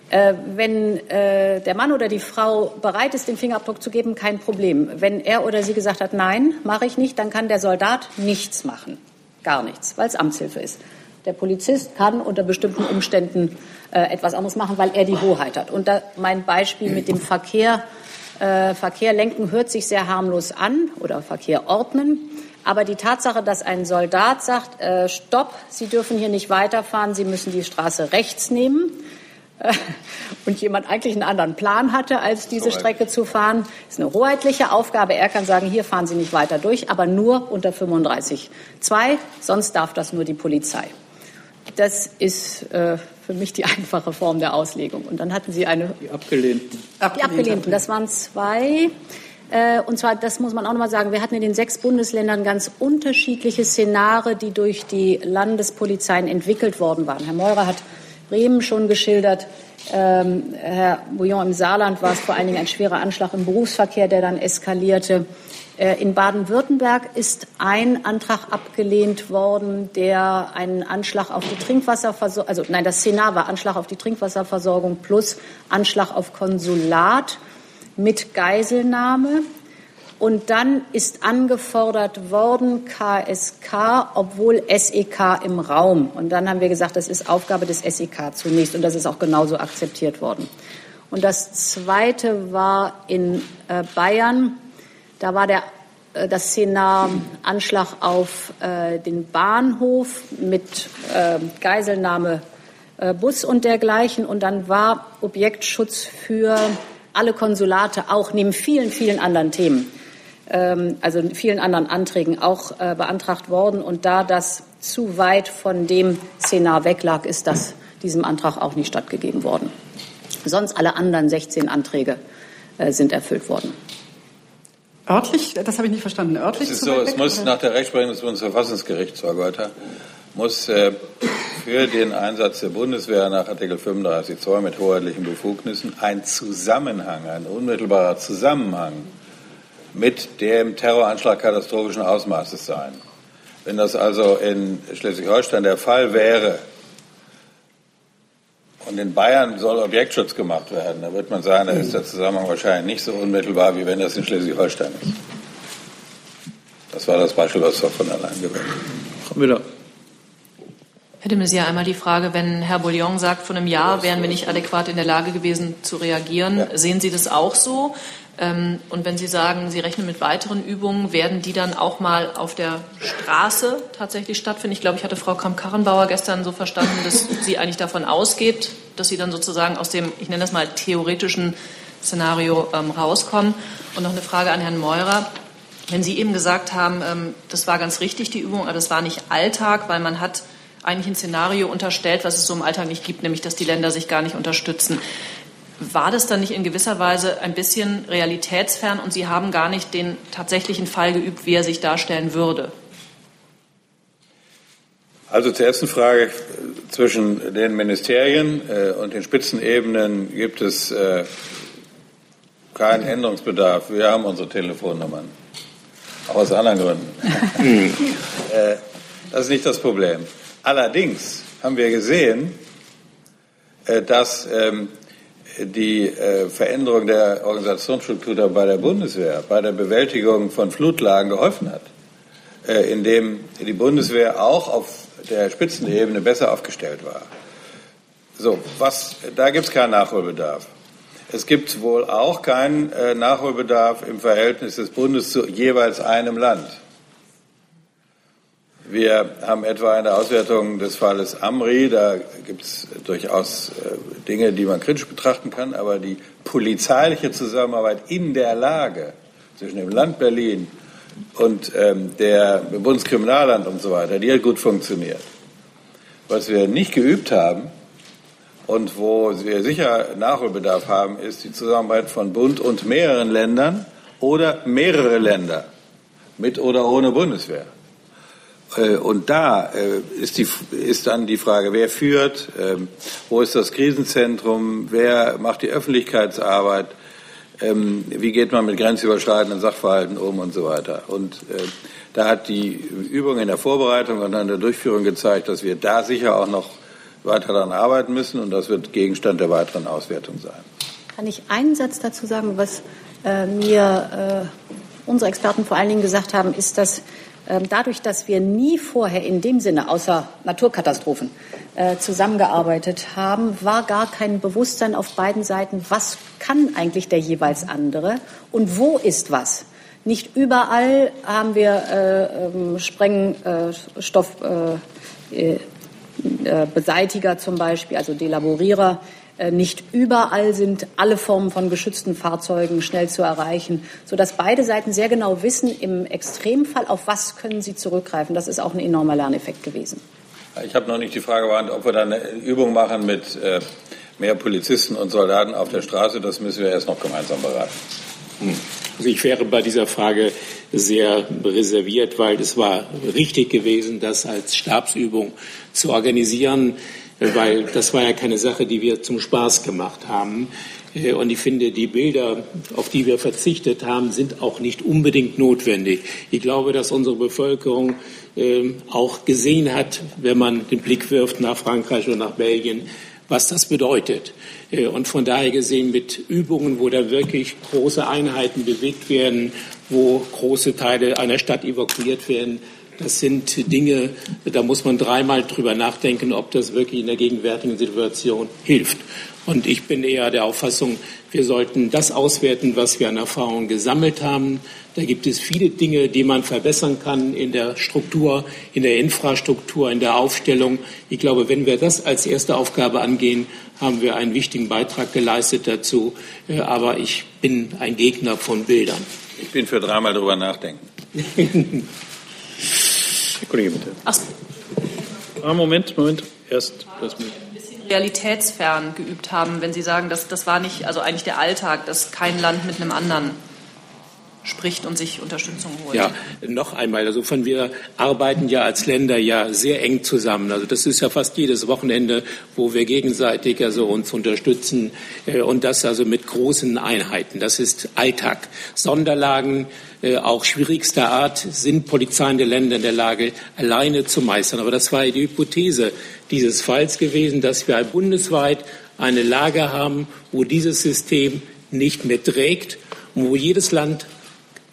Äh, wenn äh, der Mann oder die Frau bereit ist, den Fingerabdruck zu geben, kein Problem. Wenn er oder sie gesagt hat, nein, mache ich nicht, dann kann der Soldat nichts machen. Gar nichts, weil es Amtshilfe ist. Der Polizist kann unter bestimmten Umständen äh, etwas anderes machen, weil er die Hoheit hat. Und da, mein Beispiel mit dem Verkehr, äh, Verkehr lenken hört sich sehr harmlos an oder Verkehr ordnen. Aber die Tatsache, dass ein Soldat sagt, äh, Stopp, Sie dürfen hier nicht weiterfahren, Sie müssen die Straße rechts nehmen, und jemand eigentlich einen anderen Plan hatte, als diese Strecke zu fahren, ist eine hoheitliche Aufgabe. Er kann sagen, hier fahren Sie nicht weiter durch, aber nur unter 35.2, sonst darf das nur die Polizei. Das ist äh, für mich die einfache Form der Auslegung. Und dann hatten Sie eine. Die Abgelehnten. Die Abgelehnten, das waren zwei. Äh, und zwar, das muss man auch noch mal sagen, wir hatten in den sechs Bundesländern ganz unterschiedliche Szenarien, die durch die Landespolizeien entwickelt worden waren. Herr Meurer hat Bremen schon geschildert. Ähm, Herr Bouillon, im Saarland war es vor allen Dingen ein schwerer Anschlag im Berufsverkehr, der dann eskalierte. Äh, in Baden-Württemberg ist ein Antrag abgelehnt worden, der einen Anschlag auf die Trinkwasserversorgung, also nein, das Szenar war Anschlag auf die Trinkwasserversorgung plus Anschlag auf Konsulat mit Geiselnahme. Und dann ist angefordert worden KSK, obwohl SEK im Raum. Und dann haben wir gesagt, das ist Aufgabe des SEK zunächst. Und das ist auch genauso akzeptiert worden. Und das Zweite war in äh, Bayern. Da war der, äh, das Szenar Anschlag auf äh, den Bahnhof mit äh, Geiselnahme äh, Bus und dergleichen. Und dann war Objektschutz für alle Konsulate auch neben vielen, vielen anderen Themen also in vielen anderen Anträgen auch äh, beantragt worden. Und da das zu weit von dem Szenar weglag, ist das diesem Antrag auch nicht stattgegeben worden. Sonst alle anderen 16 Anträge äh, sind erfüllt worden. Örtlich? Das habe ich nicht verstanden. Örtlich? Es ist so, es muss nach der Rechtsprechung des Bundesverfassungsgerichts, Frau Geuter, muss äh, für den Einsatz der Bundeswehr nach Artikel 35 2 mit hoheitlichen Befugnissen ein Zusammenhang, ein unmittelbarer Zusammenhang mit dem Terroranschlag katastrophischen Ausmaßes sein. Wenn das also in Schleswig-Holstein der Fall wäre und in Bayern soll Objektschutz gemacht werden, dann wird man sagen, da ist der Zusammenhang wahrscheinlich nicht so unmittelbar, wie wenn das in Schleswig-Holstein ist. Das war das Beispiel, was Frau von allein gewählt hat. Frau Müller. Herr de Maizière, einmal die Frage, wenn Herr Bouillon sagt, vor einem Jahr wären wir nicht adäquat in der Lage gewesen zu reagieren. Ja. Sehen Sie das auch so? Ähm, und wenn Sie sagen, Sie rechnen mit weiteren Übungen, werden die dann auch mal auf der Straße tatsächlich stattfinden? Ich glaube, ich hatte Frau Kramp-Karrenbauer gestern so verstanden, dass sie eigentlich davon ausgeht, dass sie dann sozusagen aus dem, ich nenne das mal, theoretischen Szenario ähm, rauskommen. Und noch eine Frage an Herrn Meurer. Wenn Sie eben gesagt haben, ähm, das war ganz richtig, die Übung, aber das war nicht Alltag, weil man hat eigentlich ein Szenario unterstellt, was es so im Alltag nicht gibt, nämlich dass die Länder sich gar nicht unterstützen. War das dann nicht in gewisser Weise ein bisschen realitätsfern und Sie haben gar nicht den tatsächlichen Fall geübt, wie er sich darstellen würde? Also zur ersten Frage. Zwischen den Ministerien äh, und den Spitzenebenen gibt es äh, keinen Änderungsbedarf. Wir haben unsere Telefonnummern. Auch aus anderen Gründen. äh, das ist nicht das Problem. Allerdings haben wir gesehen, äh, dass ähm, die äh, Veränderung der Organisationsstruktur bei der Bundeswehr, bei der Bewältigung von Flutlagen geholfen hat, äh, indem die Bundeswehr auch auf der Spitzenebene besser aufgestellt war. So, was, da gibt es keinen Nachholbedarf. Es gibt wohl auch keinen Nachholbedarf im Verhältnis des Bundes zu jeweils einem Land. Wir haben etwa eine Auswertung des Falles Amri, da gibt es durchaus äh, Dinge, die man kritisch betrachten kann, aber die polizeiliche Zusammenarbeit in der Lage zwischen dem Land Berlin und ähm, der Bundeskriminalamt und so weiter, die hat gut funktioniert. Was wir nicht geübt haben und wo wir sicher Nachholbedarf haben, ist die Zusammenarbeit von Bund und mehreren Ländern oder mehrere Länder mit oder ohne Bundeswehr. Äh, und da äh, ist, die, ist dann die Frage, wer führt, ähm, wo ist das Krisenzentrum, wer macht die Öffentlichkeitsarbeit, ähm, wie geht man mit grenzüberschreitenden Sachverhalten um und so weiter. Und äh, da hat die Übung in der Vorbereitung und an der Durchführung gezeigt, dass wir da sicher auch noch weiter daran arbeiten müssen und das wird Gegenstand der weiteren Auswertung sein. Kann ich einen Satz dazu sagen, was äh, mir äh, unsere Experten vor allen Dingen gesagt haben, ist, dass dadurch, dass wir nie vorher in dem Sinne, außer Naturkatastrophen, äh, zusammengearbeitet haben, war gar kein Bewusstsein auf beiden Seiten, was kann eigentlich der jeweils andere und wo ist was. Nicht überall haben wir äh, ähm, Sprengstoffbeseitiger äh, zum Beispiel, also Delaborierer, nicht überall sind alle Formen von geschützten Fahrzeugen schnell zu erreichen, sodass beide Seiten sehr genau wissen, im Extremfall, auf was können sie zurückgreifen. Das ist auch ein enormer Lerneffekt gewesen. Ich habe noch nicht die Frage beantwortet, ob wir dann eine Übung machen mit äh, mehr Polizisten und Soldaten auf der Straße. Das müssen wir erst noch gemeinsam beraten. Hm. Also ich wäre bei dieser Frage sehr reserviert, weil es war richtig gewesen, das als Stabsübung zu organisieren. Weil das war ja keine Sache, die wir zum Spaß gemacht haben. Äh, und ich finde, die Bilder, auf die wir verzichtet haben, sind auch nicht unbedingt notwendig. Ich glaube, dass unsere Bevölkerung ähm, auch gesehen hat, wenn man den Blick wirft nach Frankreich und nach Belgien, was das bedeutet. Äh, und von daher gesehen mit Übungen, wo da wirklich große Einheiten bewegt werden, wo große Teile einer Stadt evakuiert werden, das sind Dinge, da muss man dreimal drüber nachdenken, ob das wirklich in der gegenwärtigen Situation hilft. Und ich bin eher der Auffassung, wir sollten das auswerten, was wir an Erfahrungen gesammelt haben. Da gibt es viele Dinge, die man verbessern kann in der Struktur, in der Infrastruktur, in der Aufstellung. Ich glaube, wenn wir das als erste Aufgabe angehen, haben wir einen wichtigen Beitrag geleistet dazu. Äh, aber ich bin ein Gegner von Bildern. Ich bin für dreimal drüber nachdenken. Herr Kollege, bitte. Ach. Ah, Moment, Moment. Erst das mit realitätsfern geübt haben, wenn Sie sagen, dass das war nicht, also eigentlich der Alltag, dass kein Land mit einem anderen spricht und sich Unterstützung holt. Ja, noch einmal. Also von wir arbeiten ja als Länder ja sehr eng zusammen. Also das ist ja fast jedes Wochenende, wo wir gegenseitig also uns unterstützen äh, und das also mit großen Einheiten. Das ist Alltag. Sonderlagen äh, auch schwierigster Art sind Polizeien der Länder in der Lage, alleine zu meistern. Aber das war die Hypothese dieses Falls gewesen, dass wir bundesweit eine Lage haben, wo dieses System nicht mehr trägt und wo jedes Land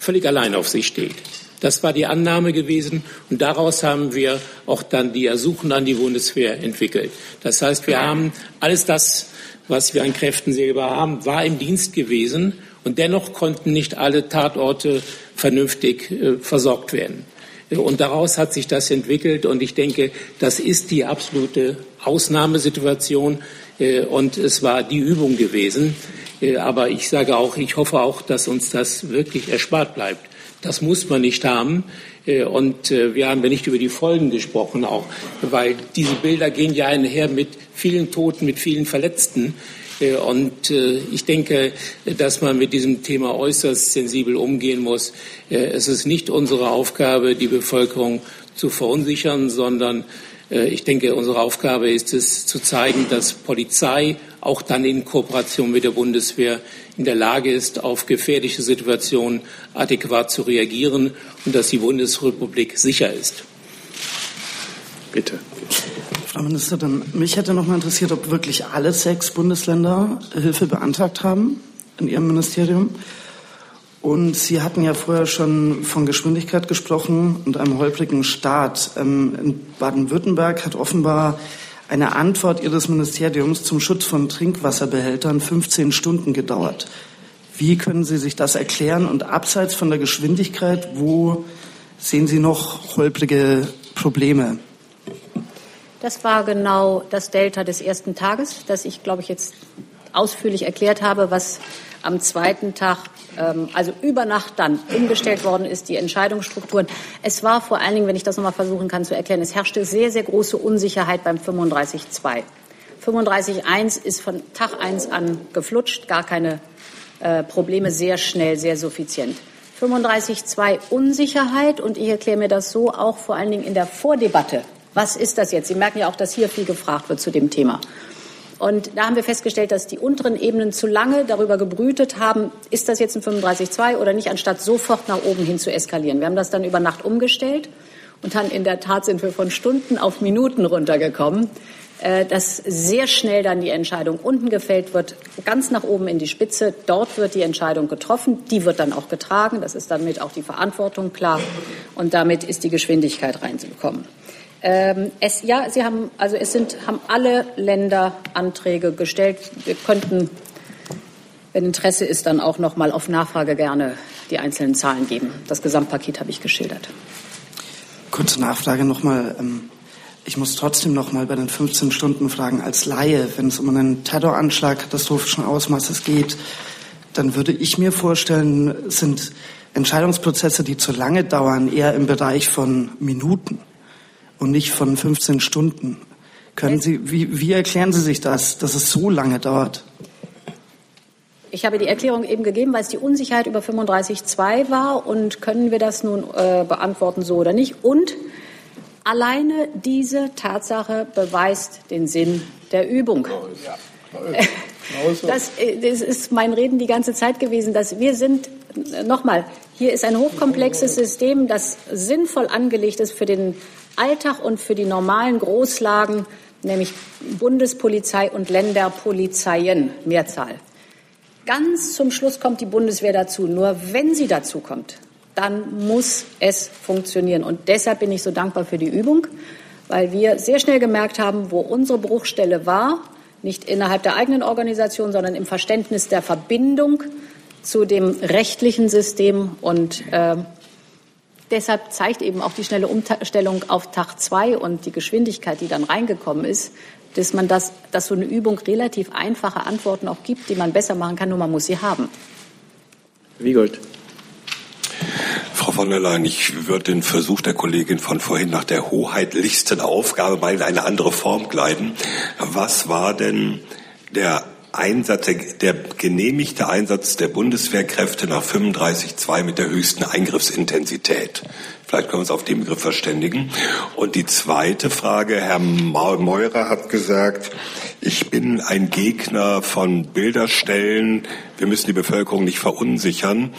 völlig allein auf sich steht. Das war die Annahme gewesen und daraus haben wir auch dann die Ersuchen an die Bundeswehr entwickelt. Das heißt, wir haben alles das, was wir an Kräften selber haben, war im Dienst gewesen und dennoch konnten nicht alle Tatorte vernünftig äh, versorgt werden. Und daraus hat sich das entwickelt und ich denke, das ist die absolute Ausnahmesituation äh, und es war die Übung gewesen. Äh, aber ich sage auch, ich hoffe auch, dass uns das wirklich erspart bleibt. Das muss man nicht haben. Äh, und äh, wir haben ja nicht über die Folgen gesprochen, auch, weil diese Bilder gehen ja einher mit vielen Toten, mit vielen Verletzten. Und ich denke, dass man mit diesem Thema äußerst sensibel umgehen muss. Es ist nicht unsere Aufgabe, die Bevölkerung zu verunsichern, sondern ich denke, unsere Aufgabe ist es, zu zeigen, dass Polizei auch dann in Kooperation mit der Bundeswehr in der Lage ist, auf gefährliche Situationen adäquat zu reagieren und dass die Bundesrepublik sicher ist. Bitte. Frau Ministerin, mich hätte noch mal interessiert, ob wirklich alle sechs Bundesländer Hilfe beantragt haben in Ihrem Ministerium. Und Sie hatten ja vorher schon von Geschwindigkeit gesprochen und einem holprigen Start. Ähm, in Baden-Württemberg hat offenbar eine Antwort Ihres Ministeriums zum Schutz von Trinkwasserbehältern 15 Stunden gedauert. Wie können Sie sich das erklären? Und abseits von der Geschwindigkeit, wo sehen Sie noch holprige Probleme? Das war genau das Delta des ersten Tages, das ich, glaube ich, jetzt ausführlich erklärt habe, was am zweiten Tag, ähm, also über Nacht dann umgestellt worden ist, die Entscheidungsstrukturen. Es war vor allen Dingen, wenn ich das noch mal versuchen kann zu erklären, es herrschte sehr, sehr große Unsicherheit beim 35.2. 35.1 ist von Tag 1 an geflutscht, gar keine äh, Probleme, sehr schnell, sehr suffizient. 35.2 Unsicherheit und ich erkläre mir das so auch vor allen Dingen in der Vordebatte. Was ist das jetzt? Sie merken ja auch, dass hier viel gefragt wird zu dem Thema. Und da haben wir festgestellt, dass die unteren Ebenen zu lange darüber gebrütet haben, ist das jetzt ein 35.2 oder nicht, anstatt sofort nach oben hin zu eskalieren. Wir haben das dann über Nacht umgestellt und dann in der Tat sind wir von Stunden auf Minuten runtergekommen, äh, dass sehr schnell dann die Entscheidung unten gefällt wird, ganz nach oben in die Spitze. Dort wird die Entscheidung getroffen, die wird dann auch getragen. Das ist damit auch die Verantwortung klar und damit ist die Geschwindigkeit reinzukommen. Ähm, es, ja, Sie haben, also es sind, haben alle Länder Anträge gestellt. Wir könnten, wenn Interesse ist, dann auch noch mal auf Nachfrage gerne die einzelnen Zahlen geben. Das Gesamtpaket habe ich geschildert. Kurze Nachfrage noch mal. Ähm, ich muss trotzdem noch mal bei den 15 Stunden fragen, als Laie, wenn es um einen Terroranschlag katastrophischen Ausmaßes geht, dann würde ich mir vorstellen, sind Entscheidungsprozesse, die zu lange dauern, eher im Bereich von Minuten und nicht von 15 Stunden. Können Sie, wie, wie erklären Sie sich das, dass es so lange dauert? Ich habe die Erklärung eben gegeben, weil es die Unsicherheit über 35.2 war. Und können wir das nun äh, beantworten, so oder nicht? Und Alleine diese Tatsache beweist den Sinn der Übung. Das, äh, das ist mein Reden die ganze Zeit gewesen, dass wir sind, äh, nochmal, hier ist ein hochkomplexes System, das sinnvoll angelegt ist für den Alltag und für die normalen Großlagen, nämlich Bundespolizei und Länderpolizeien, Mehrzahl. Ganz zum Schluss kommt die Bundeswehr dazu. Nur wenn sie dazu kommt, dann muss es funktionieren. Und deshalb bin ich so dankbar für die Übung, weil wir sehr schnell gemerkt haben, wo unsere Bruchstelle war, nicht innerhalb der eigenen Organisation, sondern im Verständnis der Verbindung zu dem rechtlichen System. Und äh, deshalb zeigt eben auch die schnelle Umstellung auf Tag zwei und die Geschwindigkeit, die dann reingekommen ist, dass man das, dass so eine Übung relativ einfache Antworten auch gibt, die man besser machen kann, nur man muss sie haben. Wiegold. Frau von der Leyen, ich würde den Versuch der Kollegin von vorhin nach der hoheitlichsten Aufgabe mal in eine andere Form gleiten. Was war denn der Einsatz, der genehmigte Einsatz der Bundeswehrkräfte nach 35.2 mit der höchsten Eingriffsintensität? Vielleicht können wir uns auf den Begriff verständigen. Und die zweite Frage, Herr Meurer hat gesagt, ich bin ein Gegner von Bilderstellen. Wir müssen die Bevölkerung nicht verunsichern.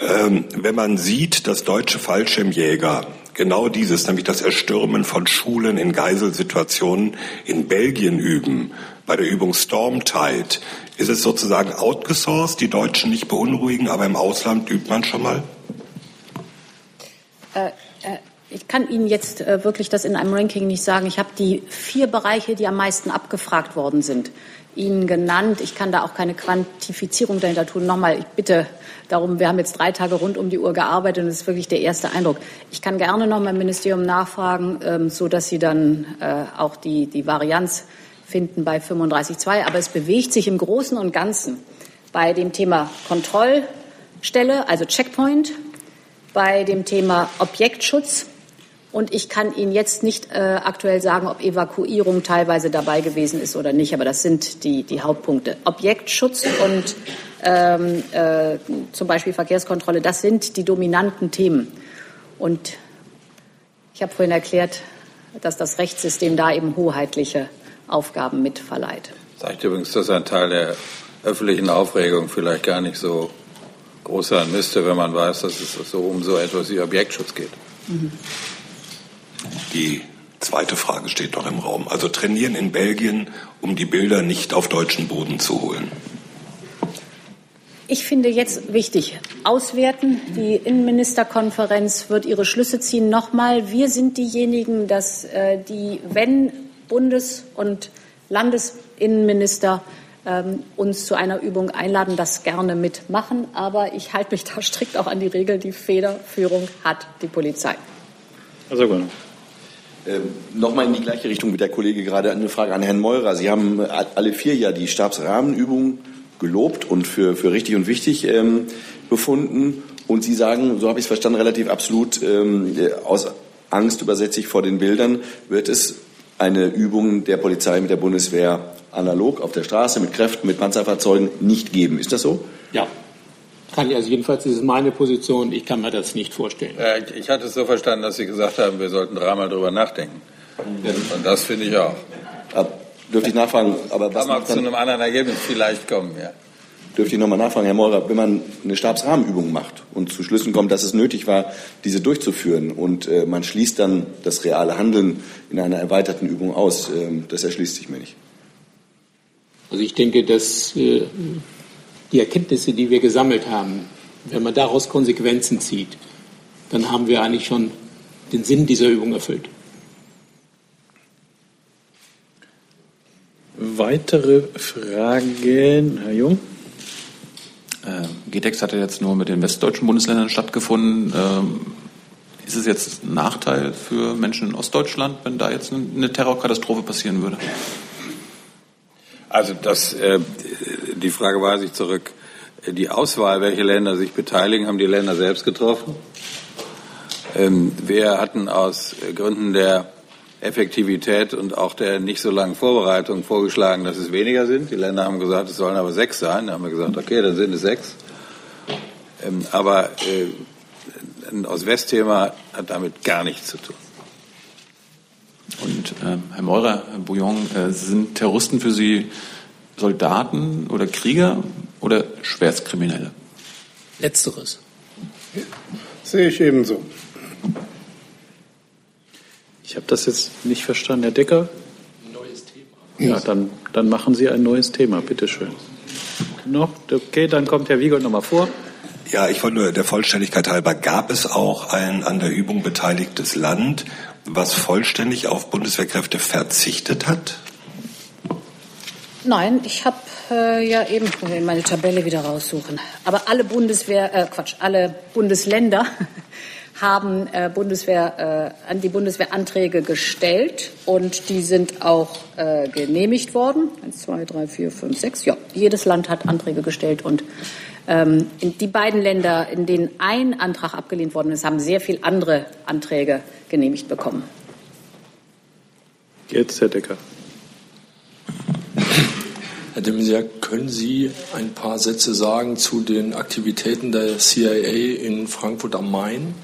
Ähm, wenn man sieht, dass deutsche Fallschirmjäger genau dieses, nämlich das Erstürmen von Schulen in Geiselsituationen in Belgien üben, bei der Übung Stormtide, ist es sozusagen outgesourced, die Deutschen nicht beunruhigen, aber im Ausland übt man schon mal? Äh, äh, ich kann Ihnen jetzt äh, wirklich das in einem Ranking nicht sagen. Ich habe die vier Bereiche, die am meisten abgefragt worden sind, Ihnen genannt. Ich kann da auch keine Quantifizierung dahinter tun. Nochmal, ich bitte darum, wir haben jetzt drei Tage rund um die Uhr gearbeitet und das ist wirklich der erste Eindruck. Ich kann gerne noch mal im Ministerium nachfragen, ähm, so Sie dann äh, auch die, die Varianz finden bei 35.2. Aber es bewegt sich im Großen und Ganzen bei dem Thema Kontrollstelle, also Checkpoint, bei dem Thema Objektschutz, und ich kann Ihnen jetzt nicht äh, aktuell sagen, ob Evakuierung teilweise dabei gewesen ist oder nicht, aber das sind die, die Hauptpunkte. Objektschutz und ähm, äh, zum Beispiel Verkehrskontrolle, das sind die dominanten Themen. Und ich habe vorhin erklärt, dass das Rechtssystem da eben hoheitliche Aufgaben mit verleiht. Zeigt übrigens, dass ein Teil der öffentlichen Aufregung vielleicht gar nicht so groß sein müsste, wenn man weiß, dass es so um so etwas wie Objektschutz geht. Mhm. Die zweite Frage steht noch im Raum. Also trainieren in Belgien, um die Bilder nicht auf deutschen Boden zu holen. Ich finde jetzt wichtig, auswerten. Die Innenministerkonferenz wird ihre Schlüsse ziehen. Nochmal, wir sind diejenigen, dass äh, die, wenn Bundes- und Landesinnenminister ähm, uns zu einer Übung einladen, das gerne mitmachen. Aber ich halte mich da strikt auch an die Regel, die Federführung hat die Polizei. Herr Sogono. Ähm, Nochmal in die gleiche Richtung mit der Kollege gerade eine Frage an Herrn Meurer. Sie haben alle vier ja die Stabsrahmenübung gelobt und für, für richtig und wichtig ähm, befunden. Und Sie sagen, so habe ich es verstanden, relativ absolut ähm, aus Angst übersetze ich vor den Bildern, wird es eine Übung der Polizei mit der Bundeswehr analog auf der Straße mit Kräften, mit Panzerfahrzeugen nicht geben. Ist das so? Ja. Kann ich, also jedenfalls ist es meine Position, ich kann mir das nicht vorstellen. Ja, ich, ich hatte es so verstanden, dass Sie gesagt haben, wir sollten dreimal drüber nachdenken. Und das finde ich auch. Aber, dürfte ich nachfragen, aber Kann was man zu einem anderen Ergebnis vielleicht kommen, ja. Dürfte ich nochmal nachfragen, Herr Meurer, wenn man eine Stabsrahmenübung macht und zu Schlüssen kommt, dass es nötig war, diese durchzuführen und äh, man schließt dann das reale Handeln in einer erweiterten Übung aus, äh, das erschließt sich mir nicht. Also ich denke, dass äh, die Erkenntnisse, die wir gesammelt haben, wenn man daraus Konsequenzen zieht, dann haben wir eigentlich schon den Sinn dieser Übung erfüllt. Weitere Fragen, Herr Jung? Äh, GTEX hat ja jetzt nur mit den westdeutschen Bundesländern stattgefunden. Ähm, ist es jetzt ein Nachteil für Menschen in Ostdeutschland, wenn da jetzt eine Terrorkatastrophe passieren würde? Also das, äh, die Frage weise ich zurück. Die Auswahl, welche Länder sich beteiligen, haben die Länder selbst getroffen. Ähm, wir hatten aus Gründen der Effektivität und auch der nicht so langen Vorbereitung vorgeschlagen, dass es weniger sind. Die Länder haben gesagt, es sollen aber sechs sein. Da haben wir gesagt, okay, dann sind es sechs. Ähm, aber äh, ein Ost-West-Thema hat damit gar nichts zu tun. Und äh, Herr Meurer, Herr Bouillon, äh, sind Terroristen für Sie Soldaten oder Krieger oder Schwerstkriminelle? Letzteres. Sehe ich ebenso. Ich habe das jetzt nicht verstanden. Herr Decker? Neues Thema. Ja, dann, dann machen Sie ein neues Thema, bitteschön. Noch? Okay, dann kommt Herr Wiegold nochmal vor. Ja, ich wollte nur der Vollständigkeit halber, gab es auch ein an der Übung beteiligtes Land, was vollständig auf Bundeswehrkräfte verzichtet hat? Nein, ich habe äh, ja eben meine Tabelle wieder raussuchen. Aber alle Bundeswehr, äh, Quatsch, alle Bundesländer haben äh, Bundeswehr, äh, an die Bundeswehranträge gestellt und die sind auch äh, genehmigt worden. Eins, zwei, drei, vier, fünf, sechs. Ja, jedes Land hat Anträge gestellt und ähm, die beiden Länder, in denen ein Antrag abgelehnt worden ist, haben sehr viel andere Anträge genehmigt bekommen. Jetzt Herr Decker. Herr de Maizière, können Sie ein paar Sätze sagen zu den Aktivitäten der CIA in Frankfurt am Main?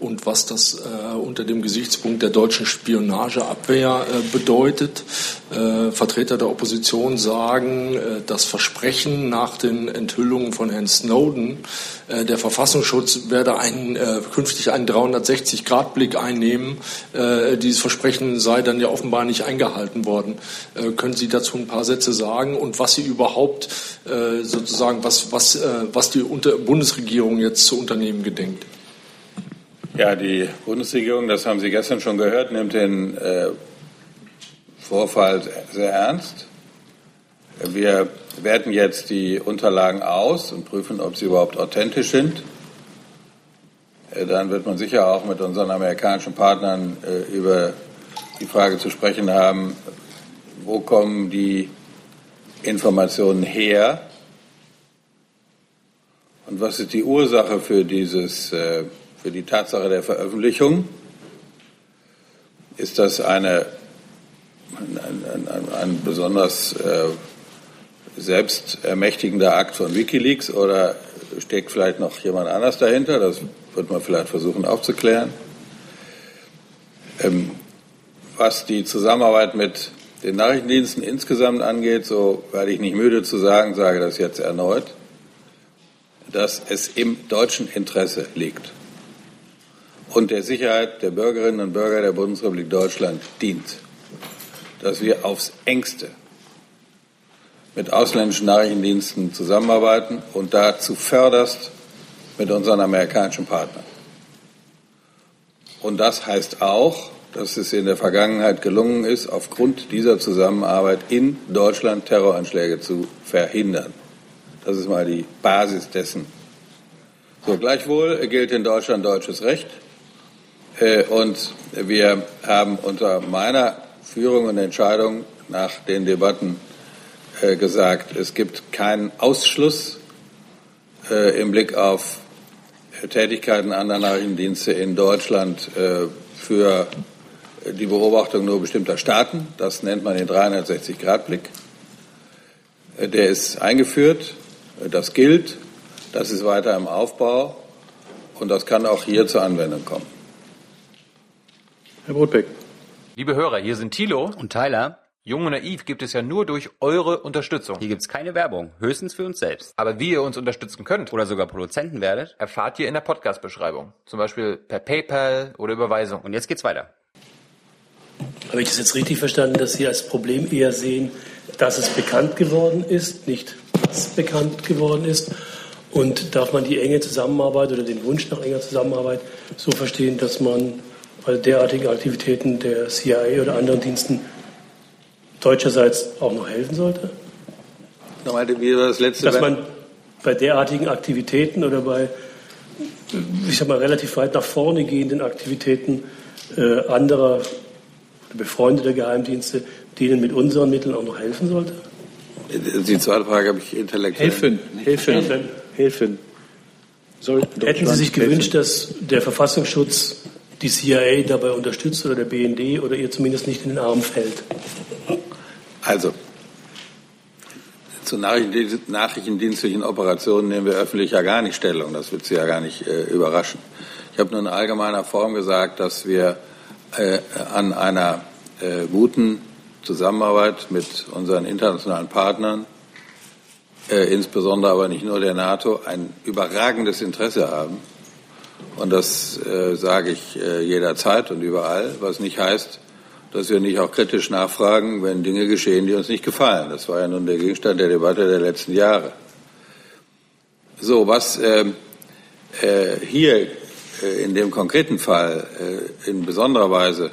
Und was das äh, unter dem Gesichtspunkt der deutschen Spionageabwehr äh, bedeutet. Äh, Vertreter der Opposition sagen, äh, das Versprechen nach den Enthüllungen von Herrn Snowden, äh, der Verfassungsschutz werde einen, äh, künftig einen 360-Grad-Blick einnehmen. dieses Versprechen sei dann ja offenbar nicht eingehalten worden. können Sie dazu ein paar Sätze sagen und was Sie überhaupt sozusagen, was, was, was die Bundesregierung jetzt zu unternehmen gedenkt? Ja, die Bundesregierung, das haben Sie gestern schon gehört, nimmt den äh, Vorfall sehr ernst. Wir werten jetzt die Unterlagen aus und prüfen, ob sie überhaupt authentisch sind. Äh, dann wird man sicher auch mit unseren amerikanischen Partnern äh, über die Frage zu sprechen haben, wo kommen die Informationen her und was ist die Ursache für dieses äh, für die Tatsache der Veröffentlichung? Ist das eine, ein, ein, ein besonders äh, selbstermächtigender Akt von Wikileaks oder steckt vielleicht noch jemand anders dahinter? Das wird man vielleicht versuchen aufzuklären. Ähm, was die Zusammenarbeit mit den Nachrichtendiensten insgesamt angeht, so werde ich nicht müde zu sagen, sage das jetzt erneut, dass es im deutschen Interesse liegt und der Sicherheit der Bürgerinnen und Bürger der Bundesrepublik Deutschland dient, dass wir aufs engste mit ausländischen Nachrichtendiensten zusammenarbeiten und dazu förderst mit unseren amerikanischen Partnern. Und das heißt auch, dass es in der Vergangenheit gelungen ist, aufgrund dieser Zusammenarbeit in Deutschland Terroranschläge zu verhindern. Das ist mal die Basis dessen. So, gleichwohl gilt in Deutschland deutsches Recht. Äh, und wir haben unter meiner Führung und Entscheidung nach den Debatten äh, gesagt, es gibt keinen Ausschluss äh, im Blick auf Tätigkeiten anderer Nachrichtendienste in Deutschland für die Beobachtung nur bestimmter Staaten. Das nennt man den 360-Grad-Blick. Der ist eingeführt, das gilt, das ist weiter im Aufbau und das kann auch hier zur Anwendung kommen. Herr Brotbeck. Liebe Hörer, hier sind Thilo und Tyler. Jung und naiv gibt es ja nur durch eure Unterstützung. Hier gibt es keine Werbung, höchstens für uns selbst. Aber wie ihr uns unterstützen könnt oder sogar Produzenten werdet, erfahrt ihr in der Podcast-Beschreibung. Zum Beispiel per PayPal oder Überweisung. Und jetzt geht's weiter. Habe ich das jetzt richtig verstanden, dass Sie als Problem eher sehen, dass es bekannt geworden ist, nicht was bekannt geworden ist? Und darf man die enge Zusammenarbeit oder den Wunsch nach enger Zusammenarbeit so verstehen, dass man bei derartigen Aktivitäten der CIA oder anderen Diensten deutscherseits auch noch helfen sollte? Nochmal, wie war das letzte? Dass man bei derartigen Aktivitäten oder bei, ich sag mal, relativ weit nach vorne gehenden Aktivitäten äh, anderer befreundeter Geheimdienste, denen mit unseren Mitteln auch noch helfen sollte? Die zweite Frage habe ich intellektuell. Helfen, helfen, helfen. helfen. Hätten Sie sich gewünscht, dass der Verfassungsschutz die CIA dabei unterstützt oder der BND oder ihr zumindest nicht in den Arm fällt? Also, zu nachrichtendienstlichen Operationen nehmen wir öffentlich ja gar nicht Stellung. Das wird Sie ja gar nicht äh, überraschen. Ich habe nur in allgemeiner Form gesagt, dass wir äh, an einer äh, guten Zusammenarbeit mit unseren internationalen Partnern, äh, insbesondere aber nicht nur der NATO, ein überragendes Interesse haben. Und das äh, sage ich äh, jederzeit und überall, was nicht heißt, dass wir nicht auch kritisch nachfragen, wenn Dinge geschehen, die uns nicht gefallen. Das war ja nun der Gegenstand der Debatte der letzten Jahre. So, was äh, äh, hier äh, in dem konkreten Fall äh, in besonderer Weise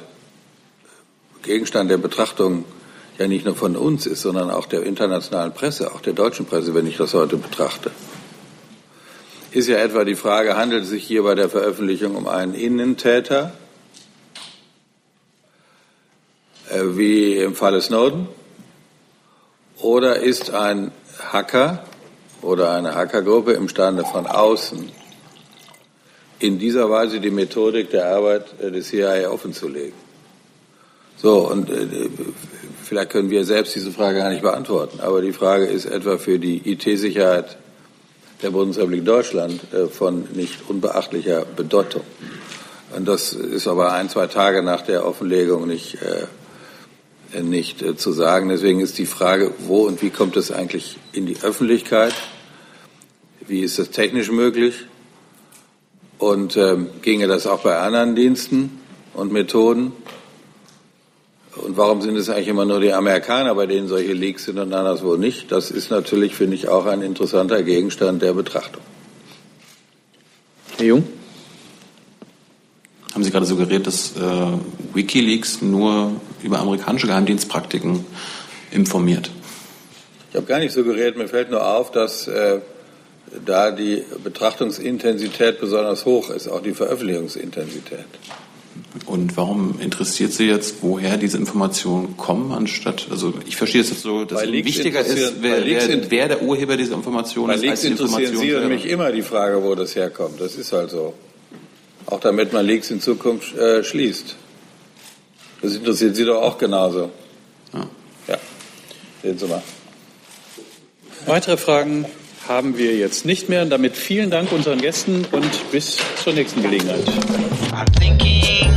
Gegenstand der Betrachtung ja nicht nur von uns ist, sondern auch der internationalen Presse, auch der deutschen Presse, wenn ich das heute betrachte, ist ja etwa die Frage, handelt es sich hier bei der Veröffentlichung um einen Innentäter, äh, wie im Falle Snowden, oder ist ein Hacker oder eine Hackergruppe imstande von außen in dieser Weise die Methodik der Arbeit äh, des CIA offenzulegen? So, und äh, vielleicht können wir selbst diese Frage gar nicht beantworten, aber die Frage ist etwa für die IT-Sicherheit der Bundesrepublik Deutschland äh, von nicht unbeachtlicher Bedeutung. Und das ist aber ein, zwei Tage nach der Offenlegung nicht, äh, nicht äh, zu sagen. Deswegen ist die Frage, wo und wie kommt es eigentlich in die Öffentlichkeit? Wie ist das technisch möglich? Und ähm, ginge das auch bei anderen Diensten und Methoden? Und warum sind es eigentlich immer nur die Amerikaner, bei denen solche Leaks sind und anderswo nicht? Das ist natürlich, finde ich, auch ein interessanter Gegenstand der Betrachtung. Herr Jung? Haben Sie gerade suggeriert, dass äh, Wikileaks nur über amerikanische Geheimdienstpraktiken informiert? Ich habe gar nicht suggeriert, mir fällt nur auf, dass äh, da die Betrachtungsintensität besonders hoch ist, auch die Veröffentlichungsintensität. Und warum interessiert Sie jetzt, woher diese Informationen kommen, anstatt, also ich verstehe es jetzt so, dass es wichtiger ist, wer, wer, wer, der Urheber dieser Informationen ist, als die Information interessieren Sie und mich immer die Frage, wo das herkommt. Das ist halt so. Auch damit man Leaks in Zukunft äh, schließt. Das interessiert Sie doch auch genauso. Ja. ja. Sehen Sie mal. Weitere Fragen haben wir jetzt nicht mehr. Und damit vielen Dank unseren Gästen und bis zur nächsten Gelegenheit. I'm thinking